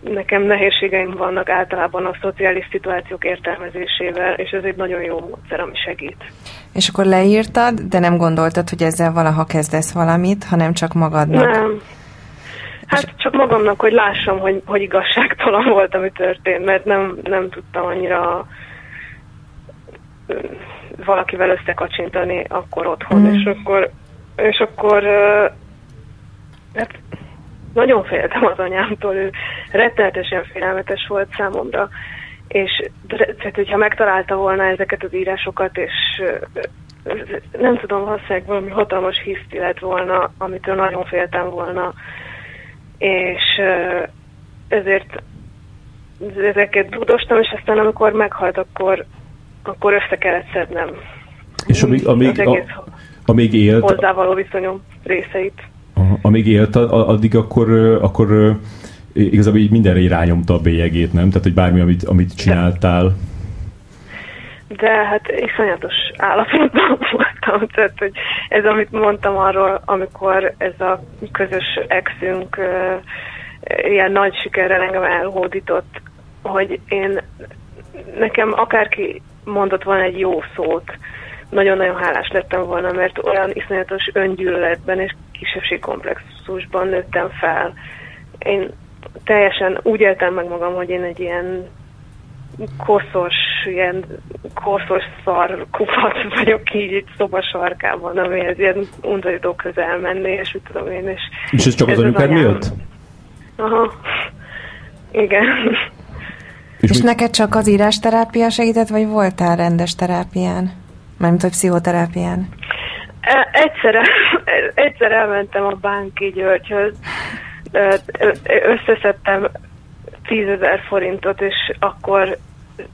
[SPEAKER 3] nekem nehézségeim vannak általában a szociális szituációk értelmezésével, és ez egy nagyon jó módszer, ami segít.
[SPEAKER 2] És akkor leírtad, de nem gondoltad, hogy ezzel valaha kezdesz valamit, hanem csak magadnak.
[SPEAKER 3] Nem. Hát és... csak magamnak, hogy lássam, hogy, hogy igazságtalan [LAUGHS] volt, ami történt, mert nem, nem tudtam annyira valakivel összekacsintani akkor otthon, mm. és akkor és akkor hát nagyon féltem az anyámtól, ő rettenetesen félelmetes volt számomra, és tehát, hogyha megtalálta volna ezeket az írásokat, és nem tudom, valószínűleg valami hatalmas hiszti lett volna, amitől nagyon féltem volna, és ezért ezeket dudostam, és aztán amikor meghalt, akkor, akkor össze kellett szednem.
[SPEAKER 1] És amíg, amíg, a, amíg élt...
[SPEAKER 3] Hozzávaló viszonyom részeit.
[SPEAKER 1] Amíg élt, addig akkor, akkor igazából így mindenre irányomta a bélyegét, nem? Tehát, hogy bármi, amit, amit csináltál.
[SPEAKER 3] De hát iszonyatos állapotban [LAUGHS] voltam, tehát, hogy ez, amit mondtam arról, amikor ez a közös exünk ilyen nagy sikerrel engem elhódított, hogy én nekem akárki mondott volna egy jó szót, nagyon-nagyon hálás lettem volna, mert olyan iszonyatos öngyűlöletben és kisebbségkomplexusban nőttem fel. Én teljesen úgy éltem meg magam, hogy én egy ilyen koszos, ilyen koszos szar kupac [LAUGHS] vagyok így egy szoba sarkában, amihez ilyen undorító közel menni, és úgy tudom én. És,
[SPEAKER 1] és ez csak ez az anyukád miatt?
[SPEAKER 3] Aha. Igen.
[SPEAKER 2] És, és neked csak az írásterápia segített, vagy voltál rendes terápián? Mármint, hogy pszichoterápián?
[SPEAKER 3] E, egyszer, [LAUGHS] egyszer elmentem a Bánki Györgyhöz, összeszedtem tízezer forintot, és akkor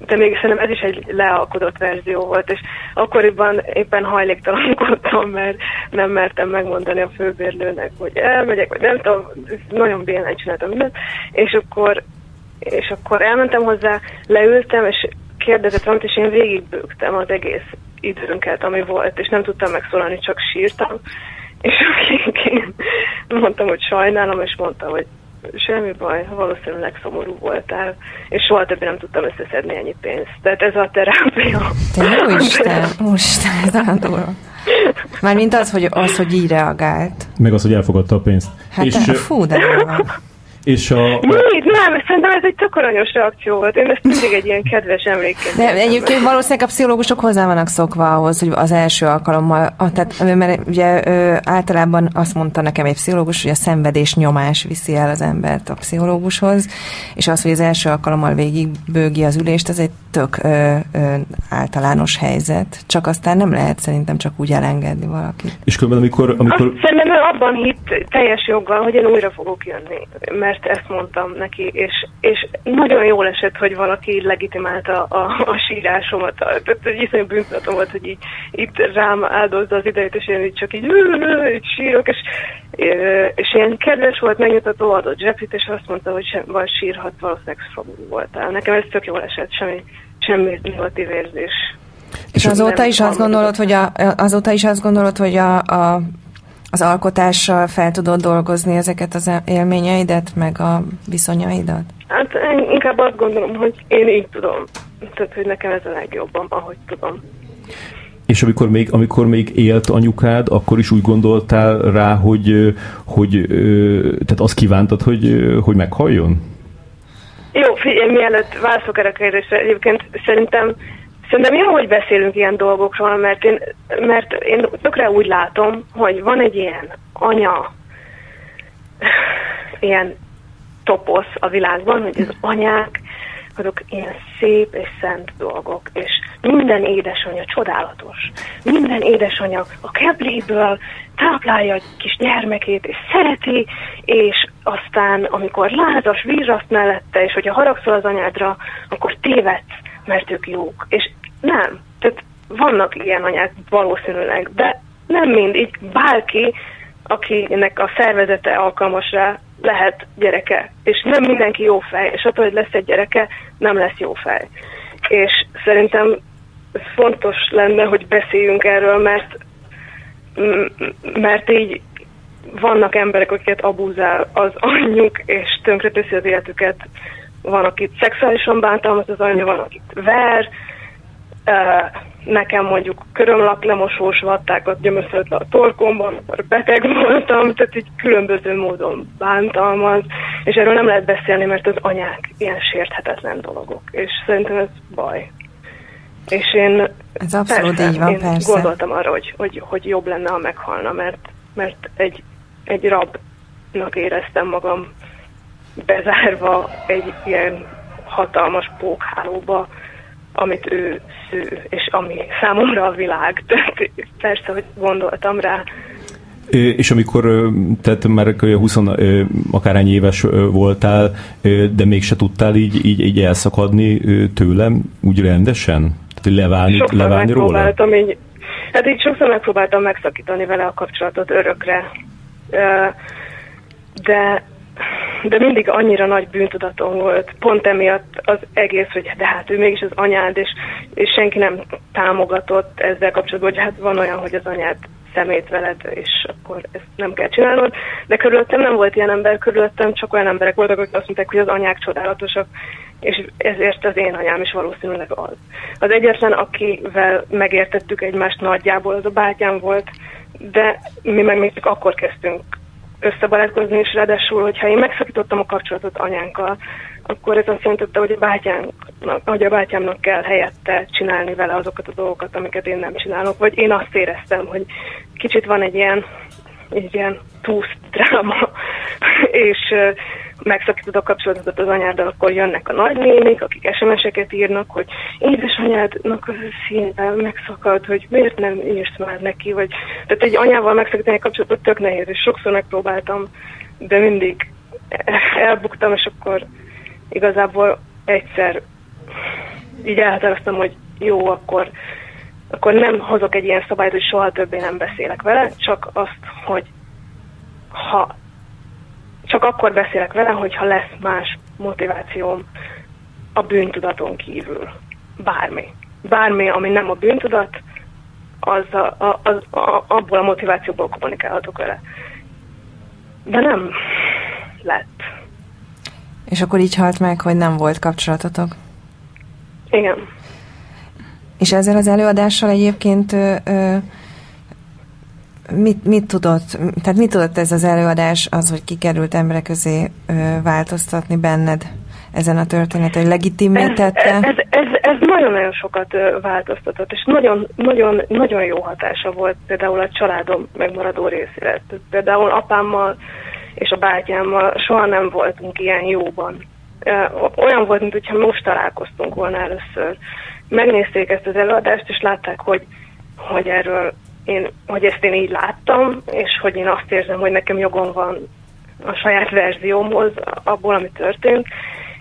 [SPEAKER 3] de még szerintem ez is egy lealkodott verzió volt, és akkoriban éppen hajléktalankodtam, mert nem mertem megmondani a főbérlőnek, hogy elmegyek, vagy nem tudom, nagyon bénán csináltam mindent, és akkor, és akkor elmentem hozzá, leültem, és kérdezett valamit, és én végigbőgtem az egész időnket, ami volt, és nem tudtam megszólalni, csak sírtam. És én mondtam, hogy sajnálom, és mondta, hogy semmi baj, valószínűleg szomorú voltál, és soha többé nem tudtam összeszedni ennyi pénzt. Tehát ez a terápia.
[SPEAKER 2] Te jó Isten, most ez Mármint az, hogy, az, hogy így reagált.
[SPEAKER 1] Meg az, hogy elfogadta a pénzt.
[SPEAKER 2] Hát és, de, fú, de
[SPEAKER 1] és a...
[SPEAKER 3] Mit? Nem, szerintem ez egy tök aranyos reakció volt. Én ezt mindig egy ilyen kedves emlékeztem. De
[SPEAKER 2] egyébként valószínűleg a pszichológusok hozzá vannak szokva ahhoz, hogy az első alkalommal, tehát, mert ugye általában azt mondta nekem egy pszichológus, hogy a szenvedés nyomás viszi el az embert a pszichológushoz, és az, hogy az első alkalommal végig bőgi az ülést, ez egy tök ö, ö, általános helyzet. Csak aztán nem lehet szerintem csak úgy elengedni valakit.
[SPEAKER 1] És különben amikor... amikor...
[SPEAKER 3] Azt szerintem abban hitt teljes joggal, hogy én újra fogok jönni, mert ezt, ezt mondtam neki, és, és nagyon jól esett, hogy valaki legitimálta a, a sírásomat. Tehát egy iszonyú bűntudatom volt, hogy így itt rám áldozza az idejét, és én így csak így, így sírok, és, és ilyen kedves volt, megnyugtató, adott zsepit, és azt mondta, hogy sem, van sírhat, valószínűleg szomorú voltál. Nekem ez tök jól esett, semmi, semmi negatív érzés.
[SPEAKER 2] És azóta is azt gondolod, hogy a, azóta is azt gondolod, hogy a, a az alkotással fel tudod dolgozni ezeket az élményeidet, meg a viszonyaidat?
[SPEAKER 3] Hát én inkább azt gondolom, hogy én így tudom. Tehát, hogy nekem ez a legjobban, ahogy tudom.
[SPEAKER 1] És amikor még, amikor még élt anyukád, akkor is úgy gondoltál rá, hogy, hogy tehát azt kívántad, hogy, hogy meghalljon?
[SPEAKER 3] Jó, figyelj, mielőtt válaszok erre a kérdésre, egyébként szerintem Szerintem jó, hogy beszélünk ilyen dolgokról, mert én, mert én tökre úgy látom, hogy van egy ilyen anya, ilyen toposz a világban, hogy az anyák, azok ilyen szép és szent dolgok, és minden édesanyja csodálatos. Minden édesanyja a kebléből táplálja a kis gyermekét, és szereti, és aztán, amikor lázas, vízaszt mellette, és hogyha haragszol az anyádra, akkor tévedsz, mert ők jók. És nem. Tehát vannak ilyen anyák valószínűleg, de nem mind. Így bárki, akinek a szervezete alkalmas rá, lehet gyereke. És nem mindenki jó fej, és attól, hogy lesz egy gyereke, nem lesz jó fej. És szerintem fontos lenne, hogy beszéljünk erről, mert mert így vannak emberek, akiket abúzál az anyjuk, és tönkreteszi az életüket. Van, akit szexuálisan bántalmaz az anyja, van, akit ver, nekem mondjuk körömlak lemosós vattákat gyömöszölt le a torkomban, amikor beteg voltam, tehát így különböző módon bántalmaz, és erről nem lehet beszélni, mert az anyák ilyen sérthetetlen dologok, és szerintem ez baj. És én,
[SPEAKER 2] ez abszolút persze, így van, én persze.
[SPEAKER 3] gondoltam arra, hogy, hogy, hogy jobb lenne, ha meghalna, mert, mert egy, egy rabnak éreztem magam bezárva egy ilyen hatalmas pókhálóba, amit ő sző, és ami számomra a világ. [LAUGHS] Tehát persze, hogy gondoltam rá.
[SPEAKER 1] És amikor, tehát már 20 akárhány éves voltál, de mégse tudtál így, így, így elszakadni tőlem úgy rendesen? Tehát leválni, sokszor leválni róla?
[SPEAKER 3] Így, hát így sokszor megpróbáltam megszakítani vele a kapcsolatot örökre. De de mindig annyira nagy bűntudatom volt, pont emiatt az egész, hogy de hát ő mégis az anyád, és, és senki nem támogatott ezzel kapcsolatban, hogy hát van olyan, hogy az anyád szemét veled, és akkor ezt nem kell csinálnod. De körülöttem nem volt ilyen ember, körülöttem csak olyan emberek voltak, akik azt mondták, hogy az anyák csodálatosak, és ezért az én anyám is valószínűleg az. Az egyetlen, akivel megértettük egymást nagyjából, az a bátyám volt, de mi meg még csak akkor kezdtünk összebarátkozni, és ráadásul, hogyha én megszakítottam a kapcsolatot anyánkkal, akkor ez azt jelentette, hogy a, bátyámnak, hogy a bátyámnak kell helyette csinálni vele azokat a dolgokat, amiket én nem csinálok. Vagy én azt éreztem, hogy kicsit van egy ilyen, egy ilyen túsz dráma, [LAUGHS] és megszakítod a kapcsolatot az anyáddal, akkor jönnek a nagynénik, akik SMS-eket írnak, hogy édesanyádnak a színe megszakad, hogy miért nem írsz már neki, vagy tehát egy anyával megszakítani a kapcsolatot tök nehéz, és sokszor megpróbáltam, de mindig elbuktam, és akkor igazából egyszer így elhatároztam, hogy jó, akkor, akkor nem hozok egy ilyen szabályt, hogy soha többé nem beszélek vele, csak azt, hogy ha csak akkor beszélek vele, hogyha lesz más motivációm a bűntudaton kívül. Bármi. Bármi, ami nem a bűntudat, az a, a, az, a, abból a motivációból kommunikálhatok vele. De nem lett.
[SPEAKER 2] És akkor így halt meg, hogy nem volt kapcsolatotok?
[SPEAKER 3] Igen.
[SPEAKER 2] És ezzel az előadással egyébként ö, ö, mit, mit tudott, tehát mit tudott ez az előadás, az, hogy kikerült emberek közé ö, változtatni benned ezen a történeten, hogy legitimé tette?
[SPEAKER 3] Ez, ez, ez, ez nagyon-nagyon sokat változtatott, és nagyon, nagyon, nagyon jó hatása volt például a családom megmaradó részére. Például apámmal és a bátyámmal soha nem voltunk ilyen jóban. Olyan volt, mintha most találkoztunk volna először. Megnézték ezt az előadást, és látták, hogy, hogy erről én, hogy ezt én így láttam, és hogy én azt érzem, hogy nekem jogom van a saját verziómhoz, abból, ami történt,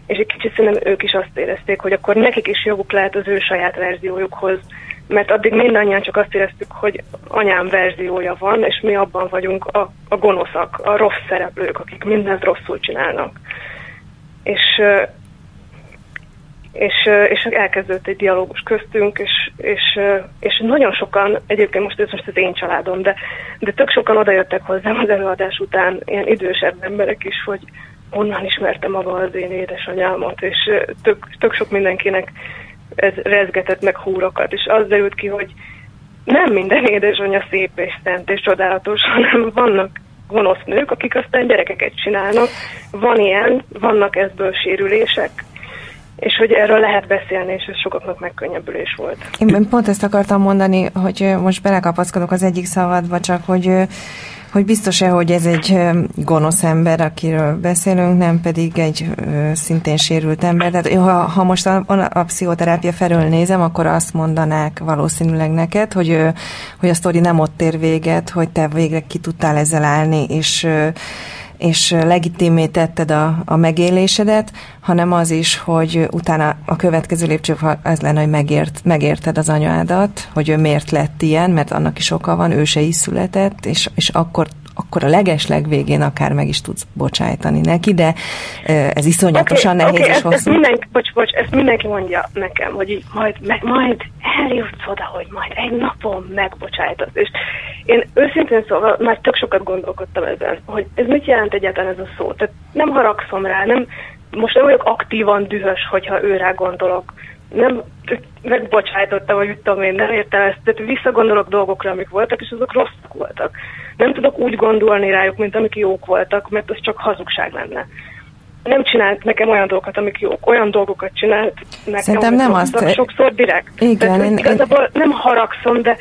[SPEAKER 3] és egy kicsit szerintem ők is azt érezték, hogy akkor nekik is joguk lehet az ő saját verziójukhoz, mert addig mindannyian csak azt éreztük, hogy anyám verziója van, és mi abban vagyunk a, a gonoszak, a rossz szereplők, akik mindent rosszul csinálnak. És és, és elkezdődött egy dialógus köztünk, és, és, és nagyon sokan, egyébként most ez most az én családom, de, de tök sokan odajöttek hozzám az előadás után, ilyen idősebb emberek is, hogy onnan ismerte maga az én édesanyámat, és tök, tök sok mindenkinek ez rezgetett meg húrokat, és az derült ki, hogy nem minden édesanyja szép és szent és csodálatos, [LAUGHS] hanem vannak gonosz nők, akik aztán gyerekeket csinálnak. Van ilyen, vannak ebből sérülések, és hogy erről lehet beszélni, és ez sokaknak megkönnyebbülés volt.
[SPEAKER 2] Én pont ezt akartam mondani, hogy most belekapaszkodok az egyik szavadba, csak hogy hogy biztos-e, hogy ez egy gonosz ember, akiről beszélünk, nem pedig egy szintén sérült ember. Tehát ha, ha most a, a pszichoterápia felől nézem, akkor azt mondanák valószínűleg neked, hogy, hogy a sztori nem ott ér véget, hogy te végre ki tudtál ezzel állni, és és legitimé tetted a, a megélésedet, hanem az is, hogy utána a következő lépcső az lenne, hogy megért, megérted az anyádat, hogy ő miért lett ilyen, mert annak is oka van, ő se is született, és, és akkor akkor a legesleg végén akár meg is tudsz bocsájtani neki, de ez iszonyatosan okay, nehéz okay, és
[SPEAKER 3] ezt, ezt mindenki, bocs, bocs, ezt mindenki mondja nekem, hogy így majd, me, majd eljutsz oda, hogy majd egy napon megbocsájtasz. És én őszintén szóval már tök sokat gondolkodtam ezen, hogy ez mit jelent egyáltalán ez a szó. Tehát nem haragszom rá, nem, most nem vagyok aktívan dühös, hogyha őrá gondolok, nem megbocsájtottam, hogy mit tudom én, nem értem ezt, tehát visszagondolok dolgokra, amik voltak, és azok rosszak voltak. Nem tudok úgy gondolni rájuk, mint amik jók voltak, mert az csak hazugság lenne nem csinált nekem olyan dolgokat, amik jók, olyan dolgokat csinált nekem,
[SPEAKER 2] Szerintem nem azt...
[SPEAKER 3] sokszor direkt.
[SPEAKER 2] Igen, Tehát,
[SPEAKER 3] én, igazából én... nem haragszom, de,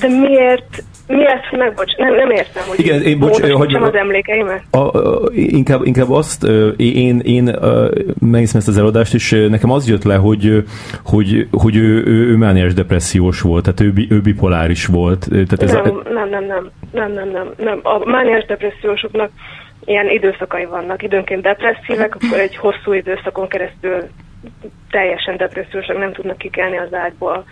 [SPEAKER 3] de miért, miért megbocs, nem, nem értem, hogy
[SPEAKER 1] Igen, én bocs, hogy
[SPEAKER 3] az emlékeimet.
[SPEAKER 1] A, a, inkább, inkább azt, én, én megnéztem ezt az előadást, és nekem az jött le, hogy, hogy, hogy ő, ő, ő mániás depressziós volt, tehát ő, ő bipoláris volt. Tehát
[SPEAKER 3] ez nem, a... nem, nem, nem, nem, nem, nem, nem. A mániás depressziósoknak ilyen időszakai vannak. Időnként depresszívek, akkor egy hosszú időszakon keresztül teljesen depressziósak, nem tudnak kikelni az ágyból.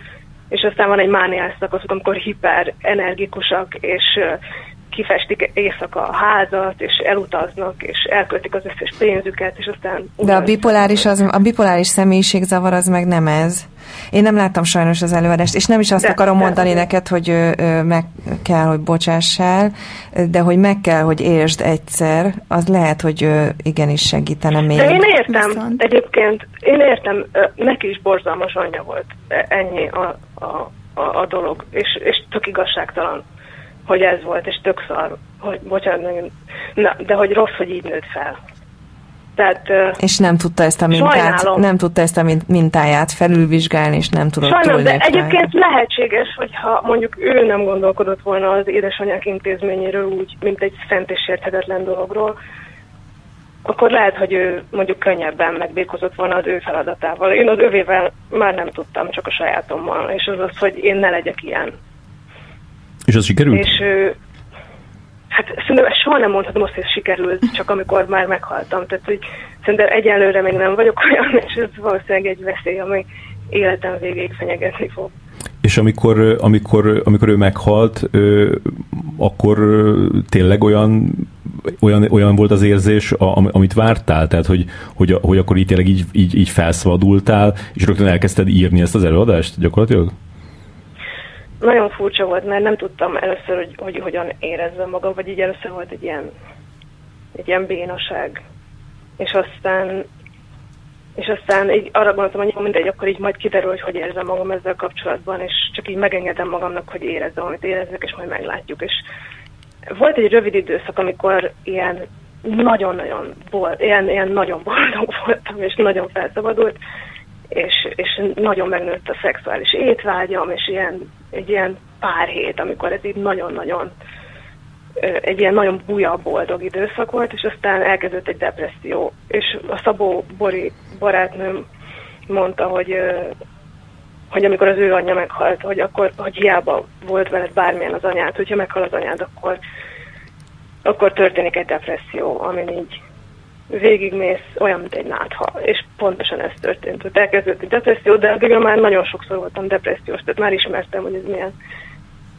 [SPEAKER 3] És aztán van egy mániás szakaszuk, amikor hiperenergikusak, és kifestik éjszaka a házat, és elutaznak, és elköltik az összes pénzüket, és aztán...
[SPEAKER 2] De a bipoláris, az, a bipoláris személyiségzavar az meg nem ez. Én nem láttam sajnos az előadást, és nem is azt de, akarom de, mondani de. neked, hogy ö, ö, meg kell, hogy bocsássál, de hogy meg kell, hogy értsd egyszer, az lehet, hogy ö, igenis segítene még.
[SPEAKER 3] De én értem, Viszont. egyébként, én értem, neki is borzalmas anyja volt, e, ennyi a, a, a, a dolog, és, és tök igazságtalan hogy ez volt, és tök szar, hogy bocsánat, na, de hogy rossz, hogy így nőtt fel. Tehát,
[SPEAKER 2] és nem tudta ezt a mintát, sajnálom. nem tudta ezt a mintáját felülvizsgálni, és nem tudott
[SPEAKER 3] Sajnálom, de egyébként lehetséges, hogyha mondjuk ő nem gondolkodott volna az édesanyák intézményéről úgy, mint egy szent és érthetetlen dologról, akkor lehet, hogy ő mondjuk könnyebben megbírkozott volna az ő feladatával. Én az övével már nem tudtam, csak a sajátommal, és az az, hogy én ne legyek ilyen.
[SPEAKER 1] És az sikerült?
[SPEAKER 3] És hát szerintem soha nem mondhatom azt, hogy sikerült, csak amikor már meghaltam. Tehát, hogy szerintem egyelőre még nem vagyok olyan, és ez valószínűleg egy veszély, ami életem végéig fenyegetni fog.
[SPEAKER 1] És amikor, amikor, amikor ő meghalt, akkor tényleg olyan, olyan, olyan volt az érzés, amit vártál? Tehát, hogy, hogy, hogy akkor így tényleg így, így, így felszabadultál, és rögtön elkezdted írni ezt az előadást gyakorlatilag?
[SPEAKER 3] nagyon furcsa volt, mert nem tudtam először, hogy, hogy hogyan érezzem magam, vagy így először volt egy ilyen, egy ilyen bénaság. És aztán, és aztán így arra gondoltam, hogy mindegy, akkor így majd kiderül, hogy hogy érzem magam ezzel kapcsolatban, és csak így megengedem magamnak, hogy érezzem, amit érezzek, és majd meglátjuk. És volt egy rövid időszak, amikor ilyen nagyon-nagyon volt, ilyen, ilyen nagyon boldog [LAUGHS] voltam, és nagyon felszabadult, és, és nagyon megnőtt a szexuális étvágyam, és ilyen, egy ilyen pár hét, amikor ez így nagyon-nagyon egy ilyen nagyon buja, boldog időszak volt, és aztán elkezdett egy depresszió. És a Szabó Bori barátnőm mondta, hogy, hogy amikor az ő anyja meghalt, hogy akkor, hogy hiába volt veled bármilyen az anyád, hogyha meghal az anyád, akkor, akkor történik egy depresszió, ami így végigmész olyan, mint egy nátha. És pontosan ez történt, hogy elkezdődött egy depresszió, de addigra már nagyon sokszor voltam depressziós, tehát már ismertem, hogy ez milyen.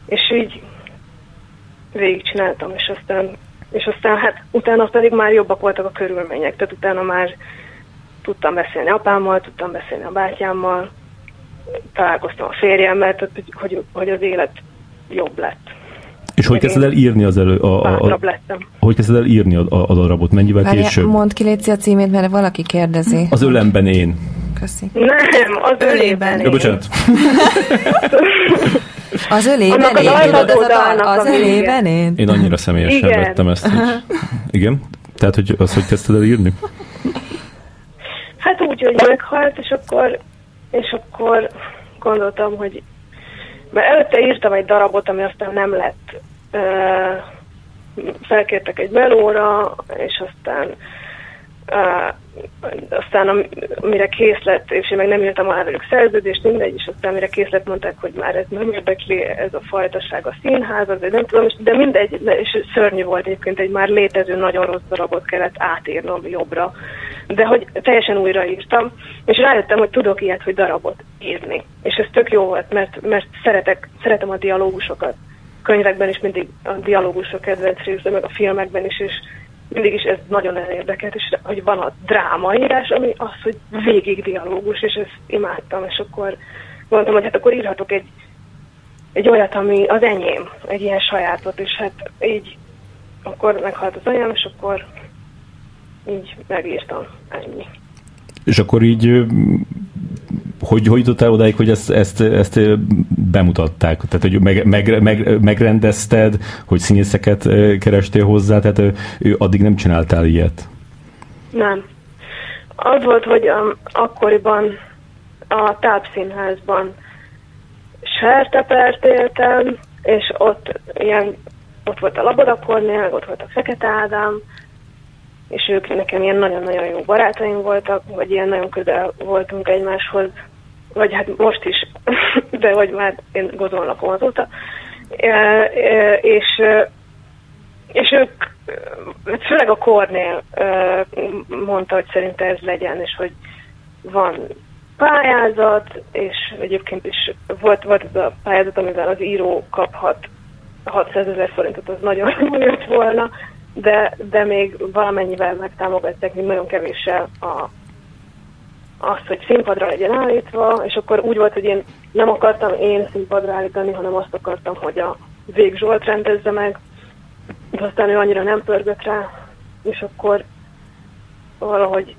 [SPEAKER 3] És így végigcsináltam, és aztán, és aztán hát utána pedig már jobbak voltak a körülmények, tehát utána már tudtam beszélni apámmal, tudtam beszélni a bátyámmal, találkoztam a férjemmel, tehát hogy, hogy, hogy az élet jobb lett.
[SPEAKER 1] És hogy kezdted el írni az elő? A, a, a, hogy kezdted el írni a, a, a darabot? Mennyivel Várja, később?
[SPEAKER 2] Mondd ki Léci a címét, mert valaki kérdezi.
[SPEAKER 1] Az ölemben én.
[SPEAKER 2] Köszi.
[SPEAKER 3] Nem, az ölében én.
[SPEAKER 1] Ja, bocsánat. [LAUGHS]
[SPEAKER 2] Az ölében én, tudod, az, a, az ölében én.
[SPEAKER 1] Én annyira személyesen Igen. vettem ezt. Hogy... Igen? Tehát, hogy az, hogy kezdted el írni?
[SPEAKER 3] Hát úgy, hogy meghalt, és akkor, és akkor gondoltam, hogy mert előtte írtam egy darabot, ami aztán nem lett. Felkértek egy melóra, és aztán aztán amire kész lett, és én meg nem írtam alá velük szerződést, mindegy, és aztán amire kész lett, mondták, hogy már ez nem érdekli, ez a fajtaság a színház, de nem tudom, de mindegy, és szörnyű volt egyébként, egy már létező nagyon rossz darabot kellett átírnom jobbra, de hogy teljesen újraírtam, és rájöttem, hogy tudok ilyet, hogy darabot írni. És ez tök jó volt, mert, mert szeretek, szeretem a dialógusokat. Könyvekben is mindig a dialógusok kedvenc része, meg a filmekben is, és mindig is ez nagyon érdekelt, és hogy van a drámaírás, ami az, hogy végig dialógus, és ezt imádtam, és akkor gondoltam, hogy hát akkor írhatok egy, egy olyat, ami az enyém, egy ilyen sajátot, és hát így akkor meghalt az anyám, és akkor így megírtam ennyi.
[SPEAKER 1] És akkor így hogy, hogy jutottál odáig, hogy ezt, ezt, ezt bemutatták? Tehát, hogy meg, meg, meg, megrendezted, hogy színészeket kerestél hozzá, tehát ő addig nem csináltál ilyet?
[SPEAKER 3] Nem. Az volt, hogy um, akkoriban a tápszínházban sertepert éltem, és ott ilyen, ott volt a Laborakornél, ott volt a Fekete Ádám, és ők nekem ilyen nagyon-nagyon jó barátaim voltak, vagy ilyen nagyon közel voltunk egymáshoz, vagy hát most is, [LAUGHS] de hogy már én gozon lakom azóta. És, és ők, főleg a Kornél mondta, hogy szerinte ez legyen, és hogy van pályázat, és egyébként is volt, volt ez a pályázat, amivel az író kaphat 600 ezer forintot, az nagyon [LAUGHS] jött volna, de, de még valamennyivel megtámogatták, még nagyon kevéssel a, azt, hogy színpadra legyen állítva, és akkor úgy volt, hogy én nem akartam én színpadra állítani, hanem azt akartam, hogy a Vég Zsolt rendezze meg, de aztán ő annyira nem pörgött rá, és akkor valahogy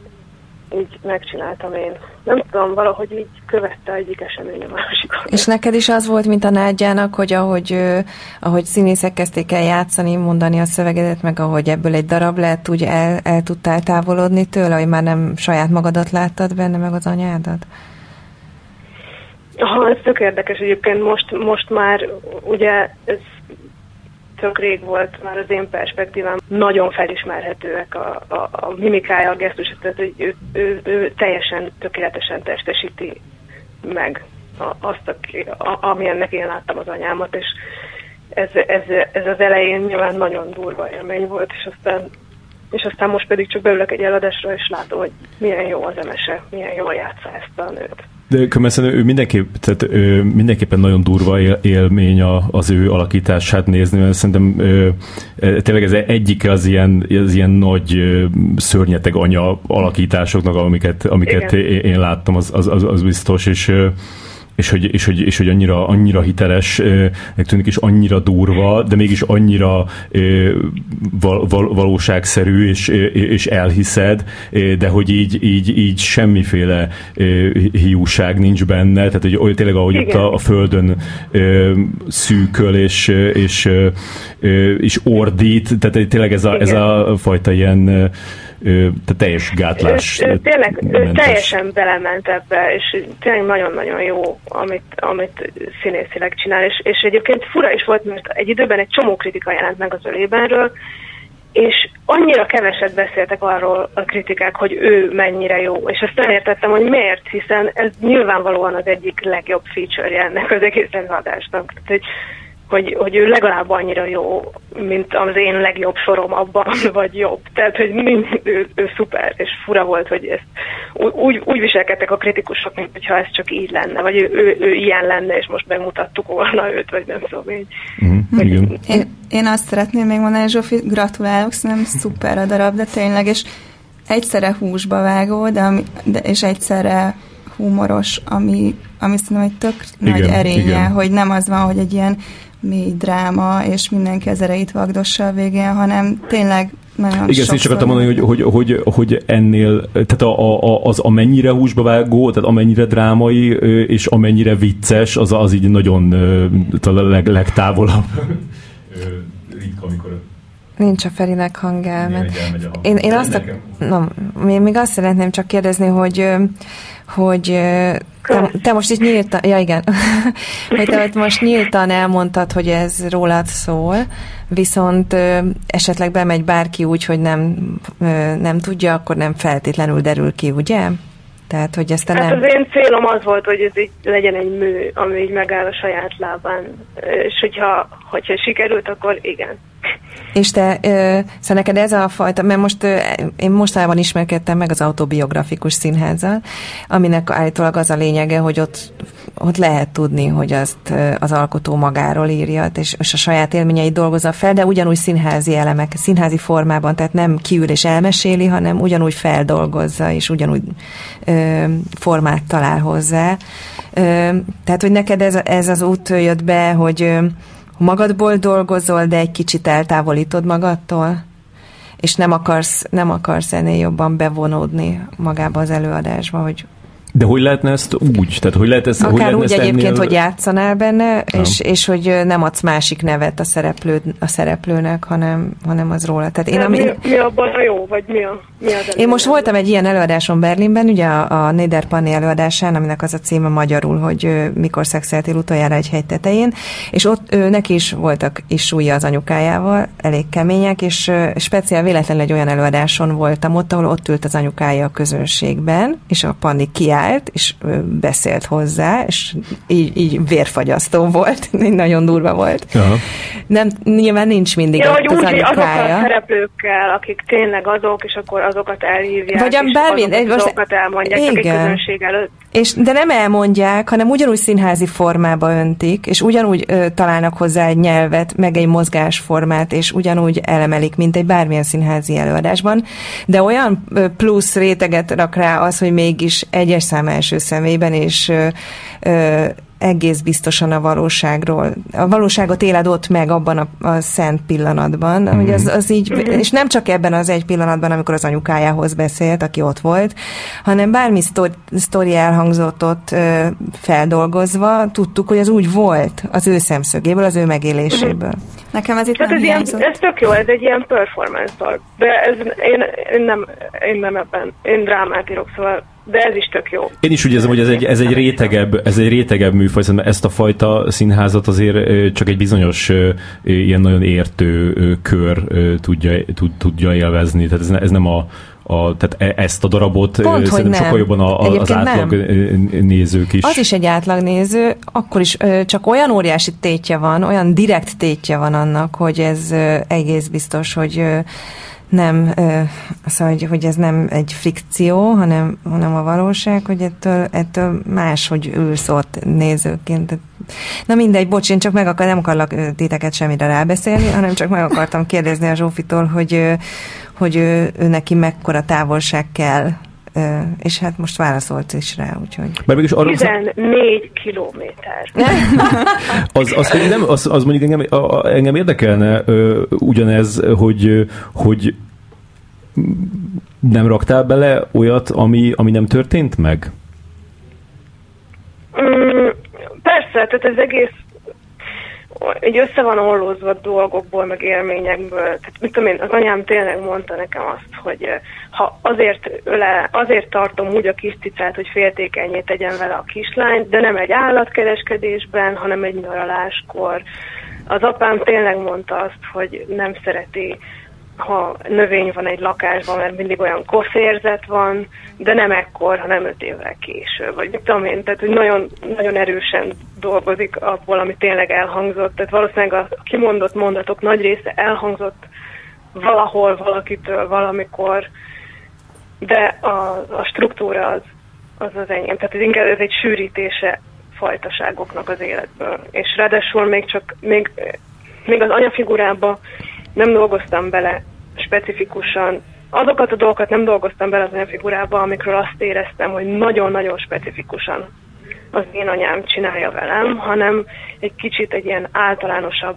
[SPEAKER 3] így megcsináltam én. Nem tudom, valahogy így követte egyik esemény a másikon.
[SPEAKER 2] És neked is az volt, mint a Nádjának, hogy ahogy, ahogy színészek kezdték el játszani, mondani a szövegedet, meg ahogy ebből egy darab lett, úgy el, el tudtál távolodni tőle, hogy már nem saját magadat láttad benne, meg az anyádat?
[SPEAKER 3] Ha, ez tök érdekes egyébként. Most, most már ugye ez tök rég volt már az én perspektívám, nagyon felismerhetőek a, a, a mimikája, a gesztus, tehát hogy ő, ő, ő teljesen tökéletesen testesíti meg azt, a, a, amilyennek én láttam az anyámat, és ez, ez, ez az elején nyilván nagyon durva élmény volt, és aztán és aztán most pedig csak beülök egy eladásra, és látom, hogy milyen jó az emese, milyen jól játsza ezt a nőt.
[SPEAKER 1] De különben ő, mindenképp, tehát ő mindenképpen nagyon durva él, élmény az ő alakítását nézni, mert szerintem ő, e, tényleg ez egyik az ilyen, az ilyen nagy szörnyeteg anya alakításoknak, amiket, amiket én, én láttam, az, az, az, az biztos, és és hogy, és hogy, és hogy annyira, annyira hiteles, tűnik is annyira durva, de mégis annyira val, val, valóságszerű, és, és elhiszed, de hogy így, így, így semmiféle hiúság nincs benne, tehát hogy olyan tényleg ahogy ott a, a földön szűköl, és, és, és ordít, tehát tényleg ez a, ez a fajta ilyen te teljes gátlás.
[SPEAKER 3] Ő, ő, tényleg ő teljesen belement ebbe, és tényleg nagyon-nagyon jó, amit, amit színészileg csinál, és, és egyébként fura is volt, mert egy időben egy csomó kritika jelent meg az ölébenről, és annyira keveset beszéltek arról a kritikák, hogy ő mennyire jó, és azt nem értettem, hogy miért, hiszen ez nyilvánvalóan az egyik legjobb feature-je ennek az egész előadásnak. Tehát, hogy hogy, hogy ő legalább annyira jó, mint az én legjobb sorom abban, [LAUGHS] vagy jobb. Tehát, hogy ő, ő szuper, és fura volt, hogy ezt úgy, úgy viselkedtek a kritikusok, mint hogyha ez csak így lenne, vagy ő, ő, ő ilyen lenne, és most megmutattuk volna őt, vagy nem tudom így. Mm,
[SPEAKER 4] hogy, én, én azt szeretném még mondani, Zsófi, gratulálok, szerintem szuper a darab, de tényleg, és egyszerre húsba vágó, de, de és egyszerre humoros, ami, ami szerintem egy tök igen, nagy erénye, igen. hogy nem az van, hogy egy ilyen mély dráma, és mindenki az ereit vagdossa a végén, hanem tényleg nagyon
[SPEAKER 1] Igen, ezt csak akartam mondani, hogy, hogy, hogy, hogy ennél, tehát a, a, az amennyire húsba vágó, tehát amennyire drámai, és amennyire vicces, az, az így nagyon a leg, legtávolabb.
[SPEAKER 2] Nincs a Ferinek hangelmet. Én, én azt, a, na, még azt szeretném csak kérdezni, hogy hogy te, te most itt nyíltan, ja igen, [LAUGHS] hogy te most nyíltan elmondtad, hogy ez rólad szól, viszont esetleg bemegy bárki úgy, hogy nem, nem tudja, akkor nem feltétlenül derül ki, ugye? Tehát, hogy ezt
[SPEAKER 3] hát nem... az én célom az volt, hogy ez így legyen egy mű, ami így megáll a saját lábán, és hogyha, hogyha sikerült, akkor igen.
[SPEAKER 2] És te, szóval neked ez a fajta, mert most én mostanában ismerkedtem meg az autobiografikus színházzal, aminek állítólag az a lényege, hogy ott, ott lehet tudni, hogy azt az alkotó magáról írja, és, és a saját élményeit dolgozza fel, de ugyanúgy színházi elemek, színházi formában, tehát nem kiül és elmeséli, hanem ugyanúgy feldolgozza, és ugyanúgy ö, formát talál hozzá. Ö, tehát, hogy neked ez, ez az út jött be, hogy magadból dolgozol, de egy kicsit eltávolítod magadtól, és nem akarsz, nem akarsz ennél jobban bevonódni magába az előadásba, hogy
[SPEAKER 1] De hogy lehetne ezt úgy? Tehát hogy lehet ezt,
[SPEAKER 2] Akár
[SPEAKER 1] hogy lehetne
[SPEAKER 2] úgy
[SPEAKER 1] ezt
[SPEAKER 2] egyébként,
[SPEAKER 1] ennél...
[SPEAKER 2] hogy játszanál benne, és, és hogy nem adsz másik nevet a, szereplő, a szereplőnek, hanem, hanem az róla. Tehát
[SPEAKER 3] én, ami... mi, mi abban a jó, vagy mi, a, mi az
[SPEAKER 2] Én most voltam egy ilyen előadáson Berlinben, ugye a, a Nederpanni előadásán, aminek az a címe magyarul, hogy mikor szexeltél utoljára egy hegy tetején, és ott ő, neki is voltak is súlya az anyukájával, elég kemények, és speciál véletlenül egy olyan előadáson voltam ott, ahol ott ült az anyukája a közönségben, és a Panni kiállt, és beszélt hozzá, és így, így vérfagyasztó volt, [LAUGHS] nagyon durva volt. Aha. Nem, nyilván nincs mindig
[SPEAKER 3] ja,
[SPEAKER 2] ott az
[SPEAKER 3] úgy,
[SPEAKER 2] anyukája.
[SPEAKER 3] Azok a szereplőkkel, akik tényleg azok, és akkor azokat elhívják,
[SPEAKER 2] Vagy a
[SPEAKER 3] és
[SPEAKER 2] bármin,
[SPEAKER 3] azok, azokat elmondják, igen. egy közönség előtt.
[SPEAKER 2] És, de nem elmondják, hanem ugyanúgy színházi formába öntik, és ugyanúgy ö, találnak hozzá egy nyelvet, meg egy mozgásformát, és ugyanúgy elemelik, mint egy bármilyen színházi előadásban. De olyan ö, plusz réteget rak rá az, hogy mégis egyes szám első szemében, és ö, ö, egész biztosan a valóságról. A valóságot éled ott meg abban a, a szent pillanatban, mm-hmm. hogy az, az így, mm-hmm. és nem csak ebben az egy pillanatban, amikor az anyukájához beszélt, aki ott volt, hanem bármi sztori, sztori elhangzott ott ö, feldolgozva, tudtuk, hogy az úgy volt az ő szemszögéből, az ő megéléséből. Mm-hmm.
[SPEAKER 4] Nekem ez itt
[SPEAKER 3] hát
[SPEAKER 4] nem
[SPEAKER 3] ez, ilyen, ez tök jó, ez egy ilyen performance dolog, de ez, én, én, nem, én nem ebben, én drámát írok, szóval de ez is tök jó.
[SPEAKER 1] Én is úgy érzem, hogy ez egy, ez egy rétegebb, ez egy rétegebb műfaj, mert ezt a fajta színházat azért csak egy bizonyos ilyen nagyon értő kör tudja, tud, tudja élvezni. Tehát ez, ez nem a, a, tehát e, ezt a darabot
[SPEAKER 2] Pont,
[SPEAKER 1] szerintem sokkal jobban a, a, az átlag nem. nézők is.
[SPEAKER 2] Az is egy átlag néző, akkor is csak olyan óriási tétje van, olyan direkt tétje van annak, hogy ez egész biztos, hogy nem, szóval, hogy, hogy ez nem egy fikció, hanem, hanem a valóság, hogy ettől, ettől más, hogy ülsz ott nézőként. Na mindegy, bocs, én csak meg akar, nem akarlak titeket semmire rábeszélni, hanem csak meg akartam kérdezni a Zsófitól, hogy, hogy ő, ő neki mekkora távolság kell és hát most válaszolt is rá, úgyhogy...
[SPEAKER 3] Mert mégis arra 14 kilométer. [LAUGHS]
[SPEAKER 1] az, az, nem, az, az mondjuk engem, a, engem érdekelne ö, ugyanez, hogy, hogy nem raktál bele olyat, ami, ami nem történt meg?
[SPEAKER 3] Mm, persze, tehát ez egész így össze van ollózva dolgokból, meg élményekből. Tehát mit tudom én, az anyám tényleg mondta nekem azt, hogy eh, ha azért, öle, azért tartom úgy a kis cicát, hogy féltékenyé tegyen vele a kislányt, de nem egy állatkereskedésben, hanem egy nyaraláskor. Az apám tényleg mondta azt, hogy nem szereti ha növény van egy lakásban, mert mindig olyan koszérzet van, de nem ekkor, hanem öt évvel később. Vagy mit tudom én, tehát hogy nagyon, nagyon erősen dolgozik abból, ami tényleg elhangzott. Tehát valószínűleg a kimondott mondatok nagy része elhangzott valahol, valakitől, valamikor, de a, a struktúra az, az az enyém. Tehát ez inkább ez egy sűrítése fajtaságoknak az életből. És ráadásul még csak, még, még az anyafigurában nem dolgoztam bele specifikusan, azokat a dolgokat nem dolgoztam bele az anyafigurába, amikről azt éreztem, hogy nagyon-nagyon specifikusan az én anyám csinálja velem, hanem egy kicsit egy ilyen általánosabb,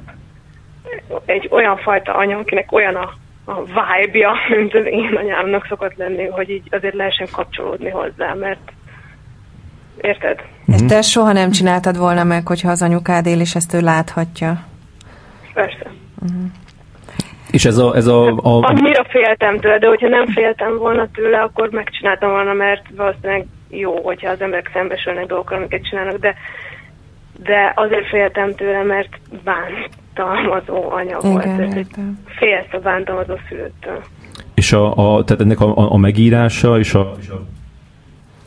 [SPEAKER 3] egy olyan fajta anya, akinek olyan a, a vibe-ja, mint az én anyámnak szokott lenni, hogy így azért lehessen kapcsolódni hozzá, mert érted?
[SPEAKER 2] Ezt te soha nem csináltad volna meg, hogyha az anyukád él, és ezt ő láthatja?
[SPEAKER 3] Persze. Uh-huh.
[SPEAKER 1] És ez a... Ez a, a...
[SPEAKER 3] Annyira féltem tőle, de hogyha nem féltem volna tőle, akkor megcsináltam volna, mert valószínűleg jó, hogyha az emberek szembesülnek dolgokkal, amiket csinálnak, de, de azért féltem tőle, mert bántalmazó anya Igen, volt. Ez félsz a bántalmazó szülőtől.
[SPEAKER 1] És a, a, tehát ennek a, a, a megírása és a... És a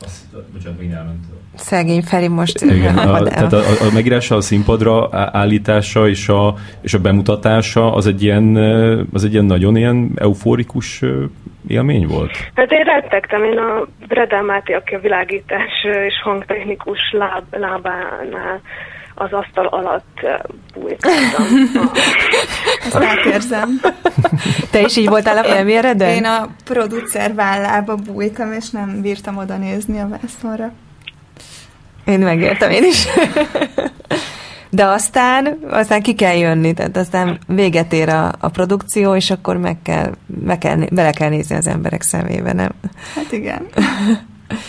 [SPEAKER 1] azt, bocsánat, még elment.
[SPEAKER 2] Szegény Feri most
[SPEAKER 1] Igen, a, tehát a, a megírása, a színpadra állítása és a, és a bemutatása az egy, ilyen, az egy ilyen nagyon ilyen euforikus élmény volt?
[SPEAKER 3] Hát én rettegtem, én a Bredel Máté, aki a világítás és hangtechnikus láb, lábánál az asztal alatt bújkáltam. [LAUGHS]
[SPEAKER 4] Ezt átérzem.
[SPEAKER 2] Te is így voltál a premiereden?
[SPEAKER 4] Én a producer vállába bújtam, és nem bírtam oda nézni a vászonra.
[SPEAKER 2] Én megértem, én is. De aztán, aztán ki kell jönni, tehát aztán véget ér a, a produkció, és akkor meg kell, meg kell, bele kell nézni az emberek szemébe, nem?
[SPEAKER 4] Hát igen.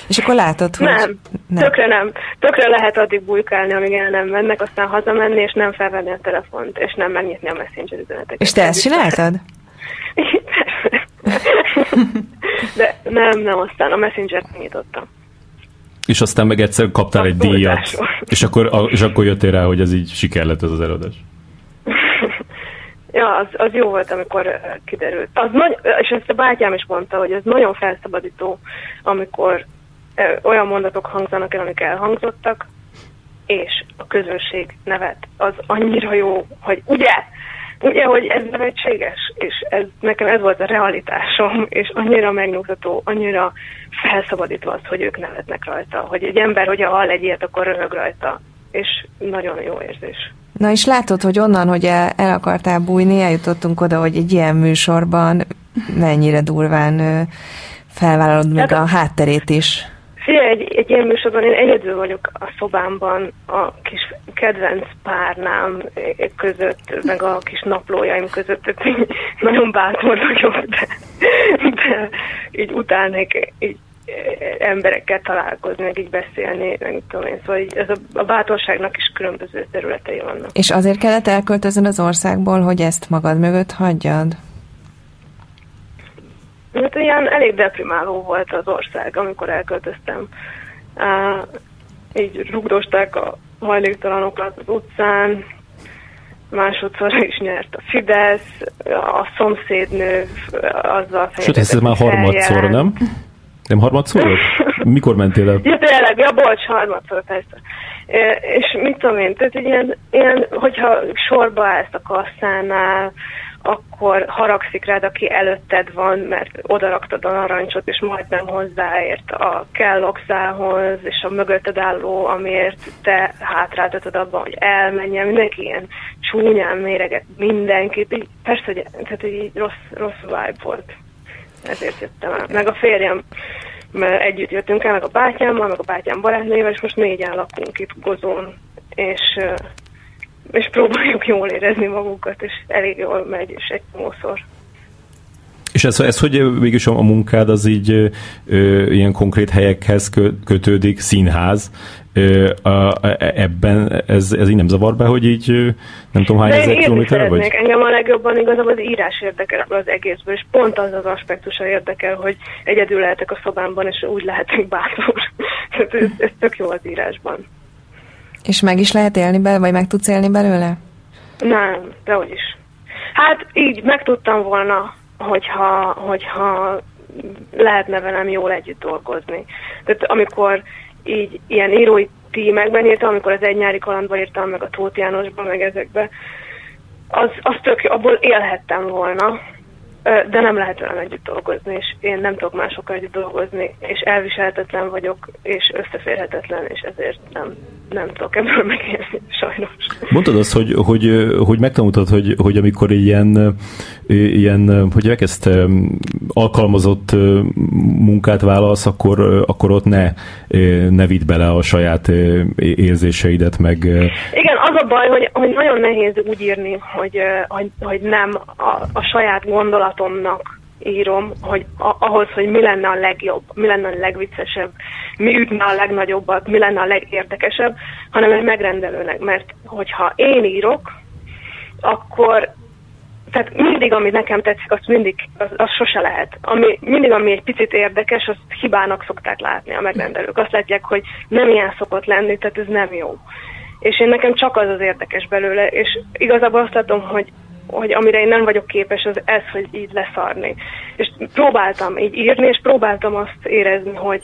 [SPEAKER 2] És akkor látod, hogy...
[SPEAKER 3] Nem, nem, tökre nem. Tökre lehet addig bujkálni, amíg el nem mennek, aztán hazamenni, és nem felvenni a telefont, és nem megnyitni a messenger üzeneteket.
[SPEAKER 2] És te ezt csináltad? [LAUGHS]
[SPEAKER 3] De nem, nem, aztán a messenger-t nyitottam.
[SPEAKER 1] És aztán meg egyszer kaptál a egy díjat, és akkor, és akkor jöttél rá, hogy ez így siker lett ez az előadás. [LAUGHS]
[SPEAKER 3] Ja, az, az jó volt, amikor kiderült. Az nagy, és ezt a bátyám is mondta, hogy ez nagyon felszabadító, amikor olyan mondatok hangzanak el, amik elhangzottak, és a közönség nevet. Az annyira jó, hogy ugye, ugye, hogy ez nevetséges, és ez, nekem ez volt a realitásom, és annyira megnyugtató, annyira felszabadítva az, hogy ők nevetnek rajta, hogy egy ember, hogyha hall egy ilyet, akkor röhög rajta, és nagyon jó érzés.
[SPEAKER 2] Na és látod, hogy onnan, hogy el, el akartál bújni, eljutottunk oda, hogy egy ilyen műsorban mennyire durván felvállalod meg hát, a hátterét is.
[SPEAKER 3] Figyelj, egy, egy ilyen műsorban én egyedül vagyok a szobámban a kis kedvenc párnám között, meg a kis naplójaim között, tehát nagyon bátor vagyok, de, de így utálnék így emberekkel találkozni, meg így beszélni, meg tudom én. Szóval így ez a, a bátorságnak is különböző területei vannak.
[SPEAKER 2] És azért kellett elköltözni az országból, hogy ezt magad mögött hagyjad?
[SPEAKER 3] Hát ilyen elég deprimáló volt az ország, amikor elköltöztem. Uh, így rugdosták a hajléktalanokat az utcán, másodszor [LAUGHS] is nyert a Fidesz, a szomszédnő azzal
[SPEAKER 1] Sőt, ez már harmadszor, nem? Nem harmadszor? Mikor mentél el? [LAUGHS]
[SPEAKER 3] Ja, tényleg, ja, bocs, harmadszor, persze. E, és mit tudom én, tehát ilyen, ilyen, hogyha sorba állsz a kasszánál, akkor haragszik rád, aki előtted van, mert odaraktad a narancsot, és majdnem hozzáért a kelloxához, és a mögötted álló, amiért te hátráltatod abban, hogy elmenjen. Mindenki ilyen csúnyán méreget mindenkit. Így, persze, hogy tehát így rossz, rossz vibe volt ezért jöttem el. Meg a férjem, mert együtt jöttünk el, meg a bátyámmal, meg a bátyám barátnőjével, és most négyen lakunk itt Gozón, és, és próbáljuk jól érezni magunkat, és elég jól megy, és egy mószor.
[SPEAKER 1] És ez, ez hogy végülis a munkád az így ö, ilyen konkrét helyekhez kötődik, színház, ebben ez, ez így nem zavar be, hogy így nem tudom hány ezer kilométerre vagy?
[SPEAKER 3] Engem a legjobban igazából az írás érdekel az egészből, és pont az az aspektusa érdekel, hogy egyedül lehetek a szobámban, és úgy lehetek bátor. [LAUGHS] ez, ez tök jó az írásban.
[SPEAKER 2] És meg is lehet élni belőle, vagy meg tudsz élni belőle?
[SPEAKER 3] Nem, dehogy is. Hát így meg tudtam volna, hogyha, hogyha lehetne velem jól együtt dolgozni. Tehát amikor így ilyen írói tímekben írtam, amikor az egy nyári kalandban írtam, meg a Tóth Jánosban, meg ezekbe, az, az tök abból élhettem volna, de nem lehet velem együtt dolgozni, és én nem tudok másokkal együtt dolgozni, és elviselhetetlen vagyok, és összeférhetetlen, és ezért nem, nem tudok ebből [LAUGHS] megélni, sajnos.
[SPEAKER 1] Mondtad azt, hogy, hogy, hogy megtanultad, hogy, hogy amikor ilyen, ilyen hogy ezt alkalmazott munkát válasz, akkor, akkor ott ne, ne vidd bele a saját érzéseidet, meg...
[SPEAKER 3] Igen, az a baj, hogy, hogy nagyon nehéz úgy írni, hogy, hogy, hogy nem a, a saját gondolatomnak írom, hogy ahhoz, hogy mi lenne a legjobb, mi lenne a legviccesebb, mi ütne a legnagyobbat, mi lenne a legérdekesebb, hanem egy megrendelőnek. Mert hogyha én írok, akkor tehát mindig, ami nekem tetszik, azt mindig, az, az sose lehet. Ami, mindig, ami egy picit érdekes, azt hibának szokták látni a megrendelők. Azt látják, hogy nem ilyen szokott lenni, tehát ez nem jó. És én nekem csak az az érdekes belőle, és igazából azt látom, hogy hogy amire én nem vagyok képes, az ez, hogy így leszarni. És próbáltam így írni, és próbáltam azt érezni, hogy,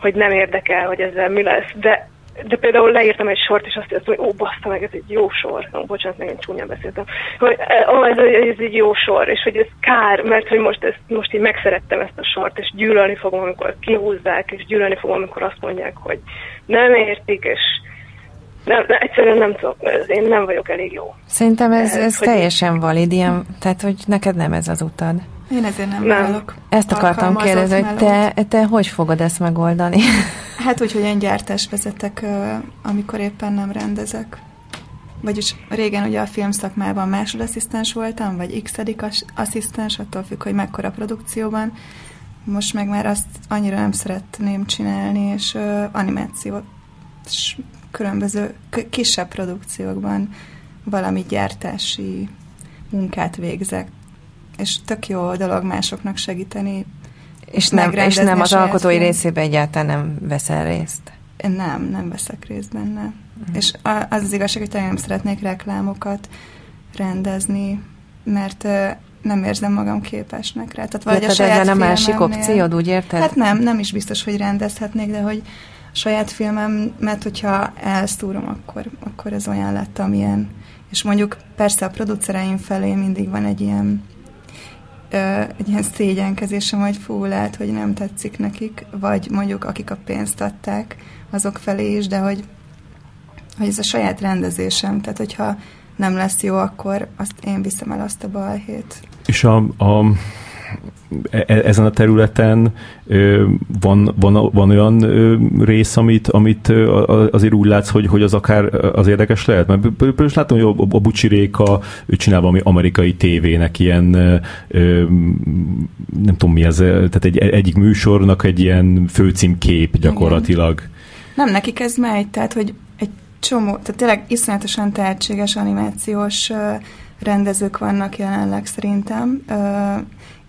[SPEAKER 3] hogy nem érdekel, hogy ezzel mi lesz. De, de például leírtam egy sort, és azt mondtam, hogy ó, baszta meg, ez egy jó sor. Ó, bocsánat, megint csúnyán beszéltem. Hogy ó, ez, ez egy jó sor, és hogy ez kár, mert hogy most, ezt, most így megszerettem ezt a sort, és gyűlölni fogom, amikor kihúzzák, és gyűlölni fogom, amikor azt mondják, hogy nem értik, és nem, nem, egyszerűen nem tudok, én nem vagyok elég jó.
[SPEAKER 2] Szerintem ez, ez, ez teljesen valid, ilyen, tehát hogy neked nem ez az utad.
[SPEAKER 4] Én ezért nem, nem. válok.
[SPEAKER 2] Ezt akartam kérdezni, hogy te, te hogy fogod ezt megoldani? [LAUGHS]
[SPEAKER 4] Hát úgy, hogy én gyártás vezetek, amikor éppen nem rendezek. Vagyis régen ugye a filmszakmában másodasszisztens voltam, vagy x asszisztens, attól függ, hogy mekkora produkcióban. most meg már azt annyira nem szeretném csinálni, és uh, animáció és különböző kisebb produkciókban valami gyártási munkát végzek. És tök jó dolog másoknak segíteni.
[SPEAKER 2] És nem, és nem az alkotói részében egyáltalán nem veszel részt?
[SPEAKER 4] Nem, nem veszek részt benne. Uh-huh. És az az igazság, hogy nem szeretnék reklámokat rendezni, mert nem érzem magam képesnek rá. Tehát
[SPEAKER 2] vagy a saját nem másik opciód, úgy érted?
[SPEAKER 4] Hát nem, nem is biztos, hogy rendezhetnék, de hogy a saját filmem, mert hogyha elszúrom, akkor, akkor ez olyan lett, amilyen. És mondjuk persze a producereim felé mindig van egy ilyen egy ilyen szégyenkezésem, hogy fú, lehet, hogy nem tetszik nekik, vagy mondjuk akik a pénzt adták, azok felé is, de hogy, hogy ez a saját rendezésem, tehát hogyha nem lesz jó, akkor azt én viszem el azt a balhét.
[SPEAKER 1] És a, a ezen a területen van, van, van olyan rész, amit, amit azért úgy látsz, hogy, hogy az akár az érdekes lehet? Mert például látom, hogy a, a Bucsi Réka, ő csinál valami amerikai tévének ilyen, nem tudom mi ez, tehát egy, egyik műsornak egy ilyen főcímkép gyakorlatilag. Igen.
[SPEAKER 4] Nem, nekik ez megy, tehát hogy egy csomó, tehát tényleg iszonyatosan tehetséges animációs rendezők vannak jelenleg szerintem,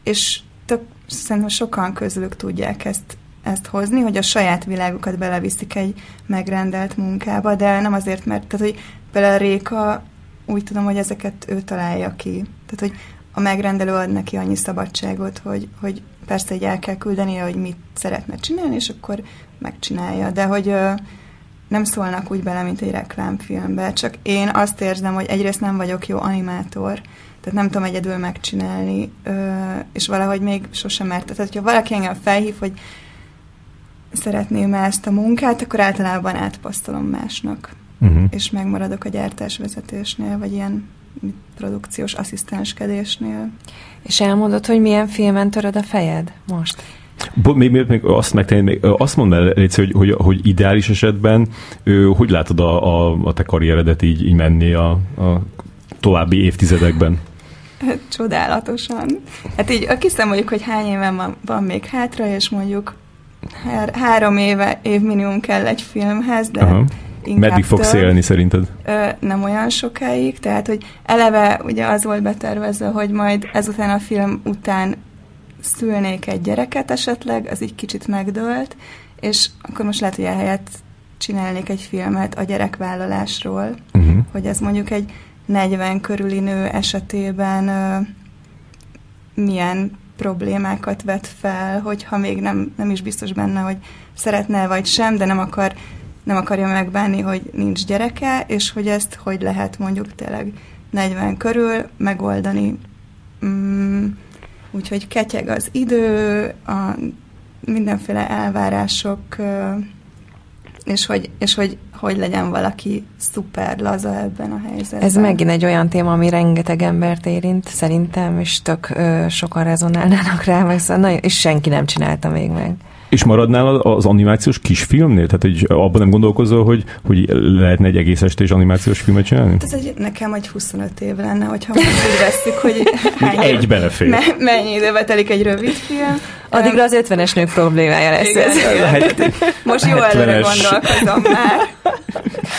[SPEAKER 4] és tök, szerintem sokan közülük tudják ezt, ezt hozni, hogy a saját világukat beleviszik egy megrendelt munkába, de nem azért, mert tehát, hogy például Réka úgy tudom, hogy ezeket ő találja ki. Tehát, hogy a megrendelő ad neki annyi szabadságot, hogy, hogy persze egy el kell küldenie, hogy mit szeretne csinálni, és akkor megcsinálja. De hogy nem szólnak úgy bele, mint egy reklámfilmbe, csak én azt érzem, hogy egyrészt nem vagyok jó animátor, tehát nem tudom egyedül megcsinálni, és valahogy még sosem mert. Tehát, hogyha valaki engem felhív, hogy szeretném ezt a munkát, akkor általában átpasztolom másnak. Uh-huh. És megmaradok a gyártásvezetésnél, vagy ilyen produkciós asszisztenskedésnél.
[SPEAKER 2] És elmondod, hogy milyen filmen töröd a fejed most?
[SPEAKER 1] Még, még, még azt megtenni, még azt mondd el, Léci, hogy, hogy, hogy ideális esetben hogy látod a, a, a te karrieredet így, így menni a, a további évtizedekben? [LAUGHS]
[SPEAKER 4] Csodálatosan. Hát így kiszámoljuk, hogy hány éven van, van még hátra, és mondjuk hár, három éve, év minimum kell egy filmhez, de Aha.
[SPEAKER 1] Meddig fogsz több, élni szerinted?
[SPEAKER 4] Ö, nem olyan sokáig, tehát hogy eleve ugye az volt betervezve, hogy majd ezután a film után szülnék egy gyereket esetleg, az így kicsit megdőlt, és akkor most lehet, hogy ehelyett csinálnék egy filmet a gyerekvállalásról, uh-huh. hogy ez mondjuk egy 40 körüli nő esetében milyen problémákat vet fel, hogyha még nem, nem is biztos benne, hogy szeretne vagy sem, de nem akar nem akarja megbánni, hogy nincs gyereke, és hogy ezt hogy lehet mondjuk tényleg 40 körül megoldani. Mm, úgyhogy ketyeg az idő, a mindenféle elvárások, és hogy, és hogy hogy legyen valaki szuper laza ebben a helyzetben.
[SPEAKER 2] Ez megint egy olyan téma, ami rengeteg embert érint, szerintem, és tök ö, sokan rezonálnának rá, meg szóval és senki nem csinálta még meg.
[SPEAKER 1] És maradnál az animációs kisfilmnél? Tehát hogy abban nem gondolkozol, hogy, hogy lehetne egy egész estés animációs filmet csinálni? Hát
[SPEAKER 4] ez egy, nekem egy 25 év lenne, hogyha most úgy veszük, hogy
[SPEAKER 1] hány egy belefér. Me,
[SPEAKER 4] mennyi időbe telik egy rövid film.
[SPEAKER 2] Addigra az 50-es nők problémája lesz igen, ez.
[SPEAKER 4] Igen. Most jó előre gondolkozom már.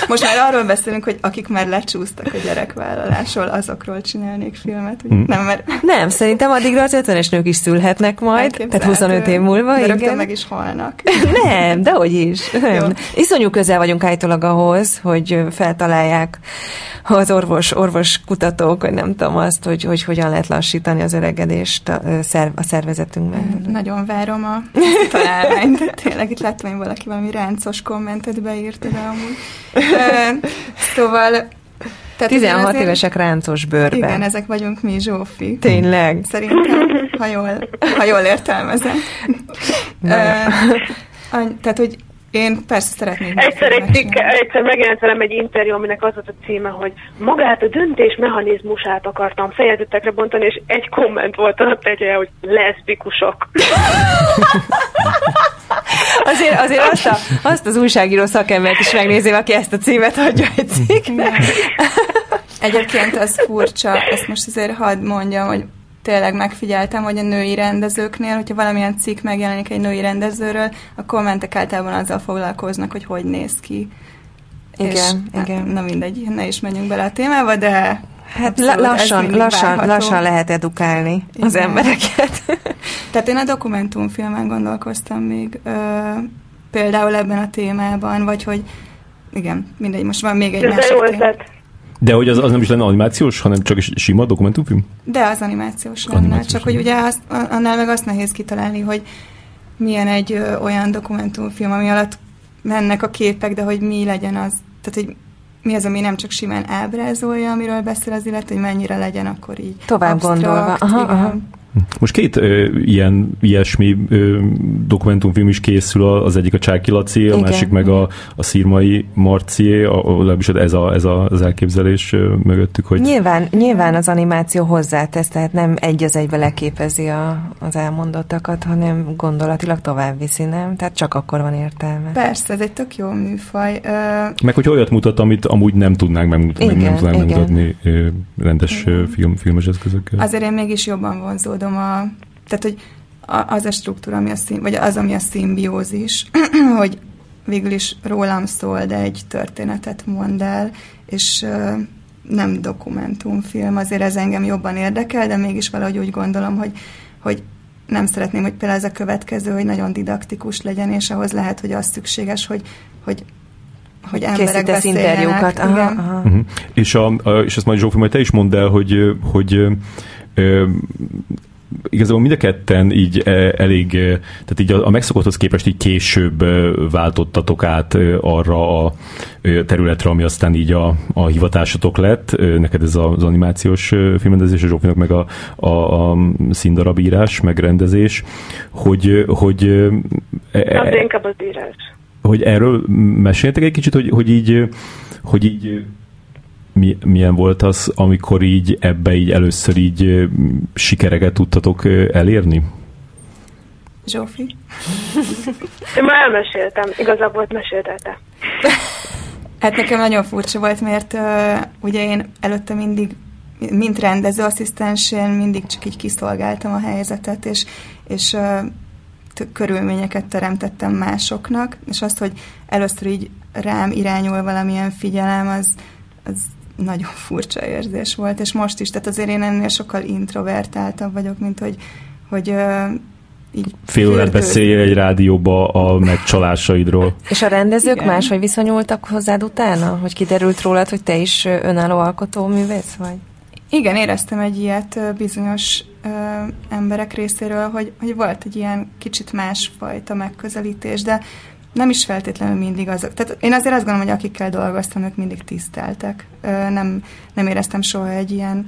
[SPEAKER 4] Most már arról beszélünk, hogy akik már lecsúsztak a gyerekvállalásról, azokról csinálnék filmet. Hmm. Nem, mert...
[SPEAKER 2] nem, szerintem addigra az 50-es nők is szülhetnek majd, tehát 25 év múlva.
[SPEAKER 4] De igen. meg is halnak. [LAUGHS]
[SPEAKER 2] nem, de hogy is. [LAUGHS] Nem. Iszonyú közel vagyunk állítólag ahhoz, hogy feltalálják az orvos, orvos kutatók, hogy nem tudom azt, hogy, hogy hogyan lehet lassítani az öregedést a, a szervezetünkben.
[SPEAKER 4] Nagyon várom a [LAUGHS] találmányt. Tényleg itt láttam, hogy valaki valami ráncos kommentet beírt, de amúgy. szóval
[SPEAKER 2] tehát 16 azért, évesek ráncos bőrben.
[SPEAKER 4] Igen, ezek vagyunk mi, Zsófi.
[SPEAKER 2] Tényleg.
[SPEAKER 4] Szerintem, [LAUGHS] ha jól, ha jól értelmezem. tehát, hogy én persze szeretnék.
[SPEAKER 3] Egyszer, egy, egyszer megjelent velem egy interjú, aminek az volt a címe, hogy magát a döntés mechanizmusát akartam fejezetekre bontani, és egy komment volt a tegye, hogy leszbikusok. [LAUGHS]
[SPEAKER 2] azért, azért azt, a, azt az újságíró szakembert is megnézi, aki ezt a címet adja egy cikknek.
[SPEAKER 4] Egyébként az furcsa, ezt most azért hadd mondjam, hogy tényleg megfigyeltem, hogy a női rendezőknél, hogyha valamilyen cikk megjelenik egy női rendezőről, a kommentek általában azzal foglalkoznak, hogy hogy néz ki.
[SPEAKER 2] Igen, és,
[SPEAKER 4] hát,
[SPEAKER 2] igen.
[SPEAKER 4] Na mindegy, ne is menjünk bele a témába, de
[SPEAKER 2] Hát lassan, lassan, lassan lehet edukálni Igen. az embereket. [LAUGHS]
[SPEAKER 4] Tehát én a dokumentumfilmen gondolkoztam még ö, például ebben a témában, vagy hogy igen, mindegy, most van még egy
[SPEAKER 3] Ez
[SPEAKER 4] másik
[SPEAKER 3] téma.
[SPEAKER 1] De hogy az, az nem is lenne animációs, hanem csak is sima dokumentumfilm?
[SPEAKER 4] De az animációs lenne, animációs csak lenne. hogy ugye azt, annál meg azt nehéz kitalálni, hogy milyen egy ö, olyan dokumentumfilm, ami alatt mennek a képek, de hogy mi legyen az, tehát hogy mi az, ami nem csak simán ábrázolja, amiről beszél az illető, hogy mennyire legyen akkor így
[SPEAKER 2] Tovább absztrakt, gondolva. Aha, igen. aha.
[SPEAKER 1] Most két ö, ilyen, ilyesmi ö, dokumentumfilm is készül, az egyik a Csáki Laci, a Igen. másik meg a, a Szirmai Marcié, legalábbis ez, a, ez a, az elképzelés ö, mögöttük, hogy...
[SPEAKER 2] Nyilván, nyilván az animáció hozzátesz, tehát nem egy az egybe leképezi a, az elmondottakat, hanem gondolatilag tovább viszi, nem? Tehát csak akkor van értelme.
[SPEAKER 4] Persze, ez egy tök jó műfaj. Ö...
[SPEAKER 1] Meg hogy olyat mutat, amit amúgy nem tudnánk megmutatni, igen, nem tudnánk igen. megmutatni ö, rendes igen. film, filmes eszközökkel.
[SPEAKER 4] Azért én mégis jobban vonzódom tudom a, tehát, hogy az a struktúra, ami a szín, vagy az, ami a szimbiózis, [CLEARS THROAT] hogy végül is rólam szól, de egy történetet mond el, és uh, nem dokumentumfilm, azért ez engem jobban érdekel, de mégis valahogy úgy gondolom, hogy, hogy nem szeretném, hogy például ez a következő, hogy nagyon didaktikus legyen, és ahhoz lehet, hogy az szükséges, hogy, hogy hogy emberek Készítesz interjúkat. Aha, aha.
[SPEAKER 1] Uh-huh. És, a, a, és ezt majd Zsófi, majd te is mondd el, hogy, hogy igazából mind a ketten így e, elég, e, tehát így a, a megszokotthoz képest így később e, váltottatok át arra a területre, ami aztán így a, a hivatásotok lett. Neked ez az animációs filmrendezés, a Zsófinak meg a, a, a színdarabírás, megrendezés, hogy, hogy
[SPEAKER 3] e, az inkább az írás.
[SPEAKER 1] Hogy erről meséltek egy kicsit, hogy, hogy így hogy így mi, milyen volt az, amikor így ebbe így először így sikereket tudtatok elérni?
[SPEAKER 4] Zsófi?
[SPEAKER 3] Én már elmeséltem, igazából meséltelte.
[SPEAKER 4] Hát nekem nagyon furcsa volt, mert uh, ugye én előtte mindig, mint rendezőasszisztens, én mindig csak így kiszolgáltam a helyzetet, és, és uh, körülményeket teremtettem másoknak, és azt, hogy először így rám irányul valamilyen figyelem, az, az nagyon furcsa érzés volt, és most is, tehát azért én ennél sokkal introvertáltabb vagyok, mint hogy, hogy így
[SPEAKER 1] Fél órát beszélj egy rádióba a megcsalásaidról.
[SPEAKER 2] És a rendezők Igen. máshogy viszonyultak hozzád utána? Hogy kiderült rólad, hogy te is önálló alkotó művész vagy?
[SPEAKER 4] Igen, éreztem egy ilyet bizonyos ö, emberek részéről, hogy, hogy volt egy ilyen kicsit másfajta megközelítés, de nem is feltétlenül mindig azok. Tehát én azért azt gondolom, hogy akikkel dolgoztam, ők mindig tiszteltek. Nem, nem éreztem soha egy ilyen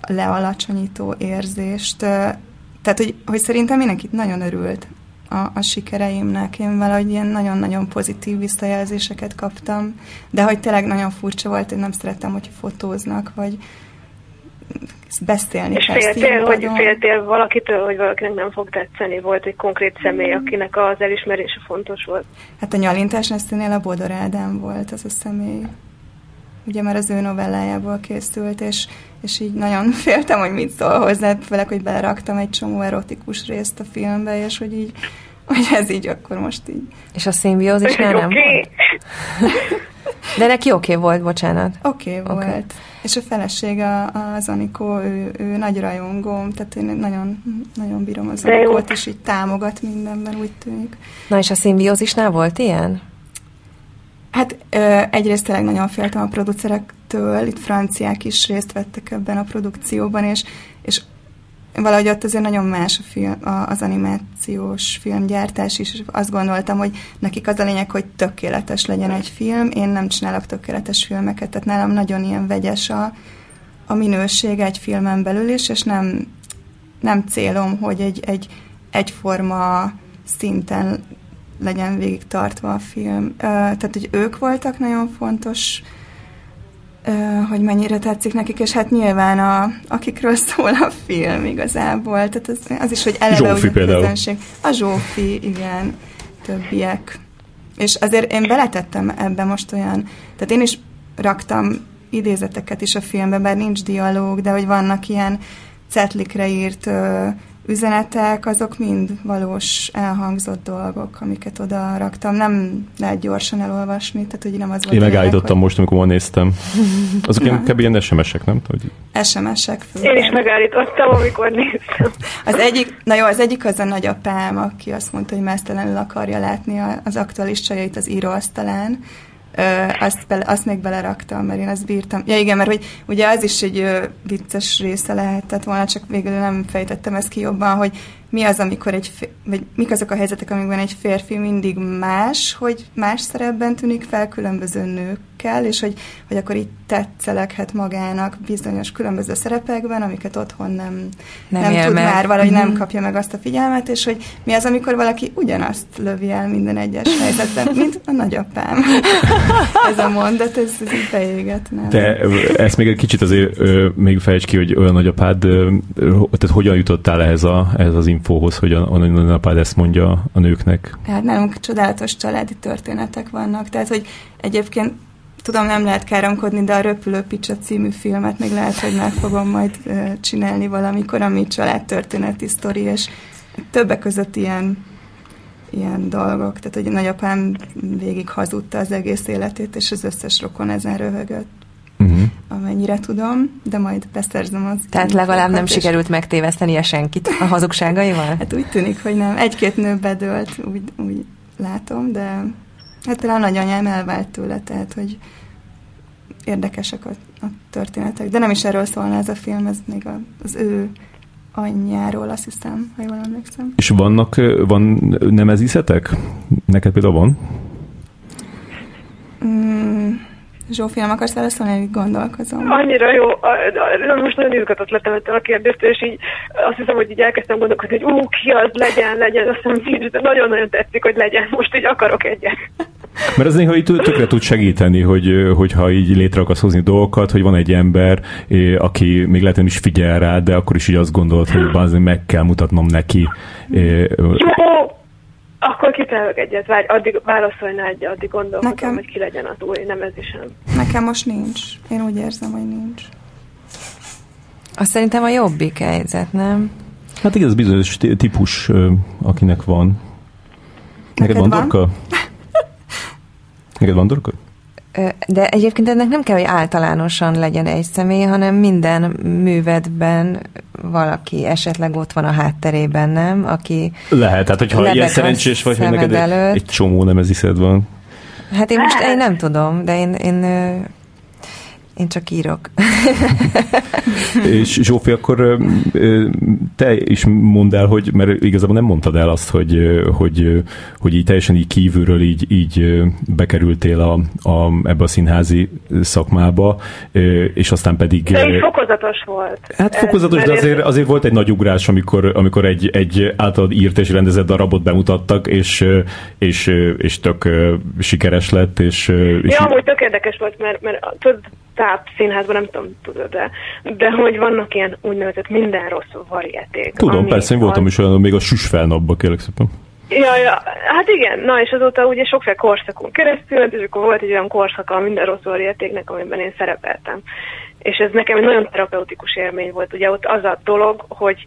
[SPEAKER 4] lealacsonyító érzést. Tehát, hogy, hogy szerintem mindenkit nagyon örült a, a sikereimnek. Én valahogy ilyen nagyon-nagyon pozitív visszajelzéseket kaptam, de hogy tényleg nagyon furcsa volt, hogy nem szerettem, hogy fotóznak, vagy, beszélni
[SPEAKER 3] És féltél, hogy féltél valakitől, hogy valakinek nem fog tetszeni? Volt egy konkrét személy, akinek az elismerése fontos volt?
[SPEAKER 4] Hát a nyalintás neszténél a Bodor Ádám volt az a személy. Ugye már az ő novellájából készült, és, és így nagyon [LAUGHS] féltem, hogy mit szól hozzá, főleg, hogy beleraktam egy csomó erotikus részt a filmbe, és hogy így, hogy ez így akkor most így.
[SPEAKER 2] És a szimbiózis nem okay. volt? [LAUGHS] De neki oké okay volt, bocsánat.
[SPEAKER 4] Oké okay, okay. És a felesége, az Anikó, ő, ő nagy rajongóm, tehát én nagyon, nagyon bírom az Anikót, és így támogat mindenben, úgy tűnik.
[SPEAKER 2] Na és a szimbiózisnál volt ilyen?
[SPEAKER 4] Hát ö, egyrészt tényleg nagyon féltem a producerektől, itt franciák is részt vettek ebben a produkcióban, és valahogy ott azért nagyon más a film, az animációs filmgyártás is, azt gondoltam, hogy nekik az a lényeg, hogy tökéletes legyen egy film. Én nem csinálok tökéletes filmeket, tehát nálam nagyon ilyen vegyes a, a minőség egy filmen belül is, és nem, nem célom, hogy egy, egy egyforma szinten legyen végig tartva a film. Tehát, hogy ők voltak nagyon fontos hogy mennyire tetszik nekik, és hát nyilván a, akikről [LAUGHS] szól a film igazából, tehát az, az is, hogy eleve
[SPEAKER 1] Zsófi. Közönség.
[SPEAKER 4] A Zsófi, igen, többiek. És azért én beletettem ebbe most olyan, tehát én is raktam idézeteket is a filmbe, bár nincs dialóg, de hogy vannak ilyen cetlikre írt ö, üzenetek, azok mind valós elhangzott dolgok, amiket oda raktam. Nem lehet gyorsan elolvasni, tehát hogy nem az volt.
[SPEAKER 1] Én megállítottam hogy... most, amikor néztem. Azok ilyen, kb. ilyen SMS-ek, nem? Hogy...
[SPEAKER 4] SMS-ek.
[SPEAKER 3] Én is megállítottam, amikor néztem.
[SPEAKER 4] Az egyik, na jó, az egyik az a nagyapám, aki azt mondta, hogy mesztelenül akarja látni az aktuális csajait az íróasztalán, azt, bele, azt még beleraktam, mert én azt bírtam. Ja igen, mert hogy ugye az is egy vicces része lehetett volna, csak végül nem fejtettem ezt ki jobban, hogy mi az, amikor egy, vagy mik azok a helyzetek, amikben egy férfi mindig más, hogy más szerepben tűnik fel különböző nőkkel, és hogy, hogy akkor így tetszeleghet magának bizonyos különböző szerepekben, amiket otthon nem, nem, nem tud meg. már, valahogy mm-hmm. nem mhm. kapja meg azt a figyelmet, és hogy mi az, amikor valaki ugyanazt lövi el minden egyes helyzetben, mint a nagyapám. [LAUGHS] ez a mondat, ez, ez így beégetne.
[SPEAKER 1] De ezt még egy kicsit azért ö, még fejtsd ki, hogy olyan nagyapád, ö, tehát hogyan jutottál ehhez, a, ehhez az infóhoz, hogy a, a nagyapád ezt mondja a nőknek?
[SPEAKER 4] Hát nálunk csodálatos családi történetek vannak, tehát hogy egyébként tudom, nem lehet káromkodni, de a Röpülő Picsa című filmet még lehet, hogy meg fogom majd csinálni valamikor, ami családtörténeti sztori, és többek között ilyen, ilyen dolgok. Tehát, hogy a nagyapám végig hazudta az egész életét, és az összes rokon ezen röhögött. Uh-huh. amennyire tudom, de majd beszerzem az.
[SPEAKER 2] Tehát legalább nem sikerült megtéveszteni a senkit a hazugságaival?
[SPEAKER 4] Hát úgy tűnik, hogy nem. Egy-két nő bedőlt, úgy, úgy látom, de hát talán nagyanyám elvált tőle, tehát hogy érdekesek a, a történetek. De nem is erről szólna ez a film, ez még a, az ő anyjáról, azt hiszem, ha jól emlékszem.
[SPEAKER 1] És vannak, van nemeziszetek? Neked például van?
[SPEAKER 4] Mm, Zsófi, nem akarsz válaszolni, hogy gondolkozom?
[SPEAKER 3] Annyira jó, most nagyon izgatott lettem ettől a kérdést, és így azt hiszem, hogy így elkezdtem gondolkodni, hogy ú, ki az, legyen, legyen, azt hiszem, de nagyon-nagyon tetszik, hogy legyen, most így akarok egyet.
[SPEAKER 1] Mert az néha így tökre tud segíteni, hogy, hogyha így létre akarsz hozni dolgokat, hogy van egy ember, aki még lehet nem is figyel rá, de akkor is így azt gondolod, hogy [GASPS] meg kell mutatnom neki.
[SPEAKER 3] Jó, akkor kitelök egyet, várj, addig válaszolj egy, addig gondolkodom, Nekem... hogy ki legyen az új nemezisem.
[SPEAKER 4] Nekem most nincs. Én úgy érzem, hogy nincs.
[SPEAKER 2] Azt szerintem a jobbik helyzet, nem?
[SPEAKER 1] Hát igen, ez bizonyos típus, akinek van. Neked, Neked van, van? dorka? [LAUGHS] Neked van dorka?
[SPEAKER 2] De egyébként ennek nem kell, hogy általánosan legyen egy személy, hanem minden művedben valaki esetleg ott van a hátterében, nem? Aki
[SPEAKER 1] Lehet, tehát hogyha ilyen szerencsés vagy, hogy neked előtt. egy csomó nemeziszed van.
[SPEAKER 2] Hát én most én nem tudom, de én, én én csak írok.
[SPEAKER 1] és Zsófi, akkor te is mondd el, hogy, mert igazából nem mondtad el azt, hogy, hogy, hogy így teljesen így kívülről így, így bekerültél a, a, ebbe a színházi szakmába, és aztán pedig...
[SPEAKER 3] De fokozatos volt.
[SPEAKER 1] Hát fokozatos, de azért, azért volt egy nagy ugrás, amikor, amikor egy, egy általad írt és rendezett darabot bemutattak, és, és, és tök sikeres lett. És, és
[SPEAKER 3] ja, amúgy tök érdekes volt, mert, mert tudod, táp színházban, nem tudom, tudod de, de hogy vannak ilyen úgynevezett minden rossz varieték.
[SPEAKER 1] Tudom, persze, én voltam az... is olyan, még a süsfelnapba kérlek szépen.
[SPEAKER 3] Ja, ja, hát igen, na és azóta ugye sokféle korszakon keresztül, és akkor volt egy olyan korszaka a minden rossz varietéknek, amiben én szerepeltem. És ez nekem egy nagyon terapeutikus élmény volt. Ugye ott az a dolog, hogy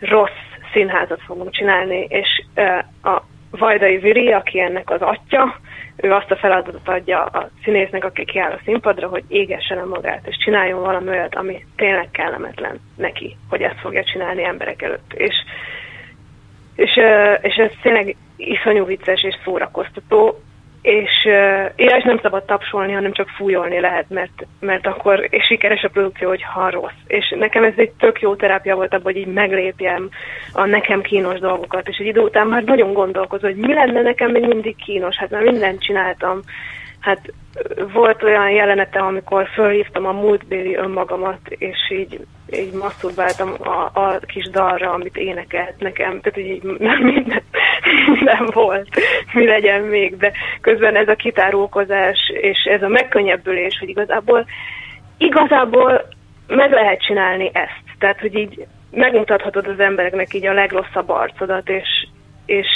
[SPEAKER 3] rossz színházat fogunk csinálni, és uh, a Vajdai Viri, aki ennek az atya, ő azt a feladatot adja a színésznek, aki kiáll a színpadra, hogy égesse le magát, és csináljon valami olyat, ami tényleg kellemetlen neki, hogy ezt fogja csinálni emberek előtt. És, és, és ez tényleg iszonyú vicces és szórakoztató, és uh, és nem szabad tapsolni, hanem csak fújolni lehet, mert, mert akkor és sikeres a produkció, hogy ha rossz. És nekem ez egy tök jó terápia volt abban, hogy így meglépjem a nekem kínos dolgokat, és egy idő után már nagyon gondolkozom, hogy mi lenne nekem még mindig kínos, hát már mindent csináltam, hát volt olyan jelenetem, amikor fölhívtam a múltbéli önmagamat, és így, így masturbáltam a, a kis dalra, amit énekelt nekem, tehát így nem minden, [LAUGHS] minden volt, mi legyen még, de közben ez a kitárulkozás, és ez a megkönnyebbülés, hogy igazából igazából meg lehet csinálni ezt. Tehát, hogy így megmutathatod az embereknek így a legrosszabb arcodat, és, és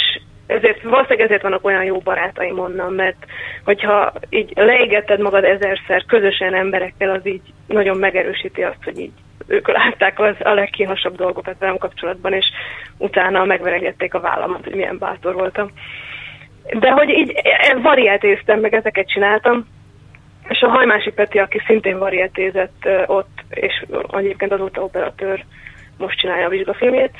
[SPEAKER 3] ezért, valószínűleg ezért vannak olyan jó barátaim onnan, mert hogyha így leégetted magad ezerszer közösen emberekkel, az így nagyon megerősíti azt, hogy így ők látták az, a legkínosabb dolgokat velem kapcsolatban, és utána megveregették a vállamat, hogy milyen bátor voltam. De hogy így e, variátéztem, meg ezeket csináltam, és a Hajmási Peti, aki szintén variátézett ott, és egyébként azóta operatőr, most csinálja a vizsgafilmjét,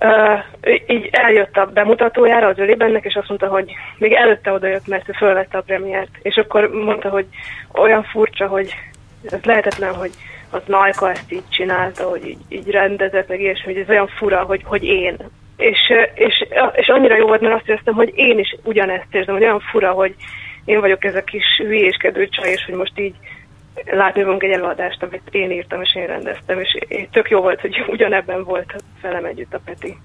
[SPEAKER 3] Uh, így eljött a bemutatójára az ölébennek, és azt mondta, hogy még előtte odajött, mert ő fölvette a premiért, és akkor mondta, hogy olyan furcsa, hogy ez lehetetlen, hogy az Najka ezt így csinálta, hogy így, így rendezett, meg és hogy ez olyan fura, hogy, hogy én. És, és, és annyira jó volt, mert azt éreztem, hogy én is ugyanezt érzem, hogy olyan fura, hogy én vagyok ez a kis hülyéskedő csaj, és hogy most így fogunk egy előadást, amit én írtam, és én rendeztem, és tök jó volt, hogy ugyanebben volt velem együtt a Peti.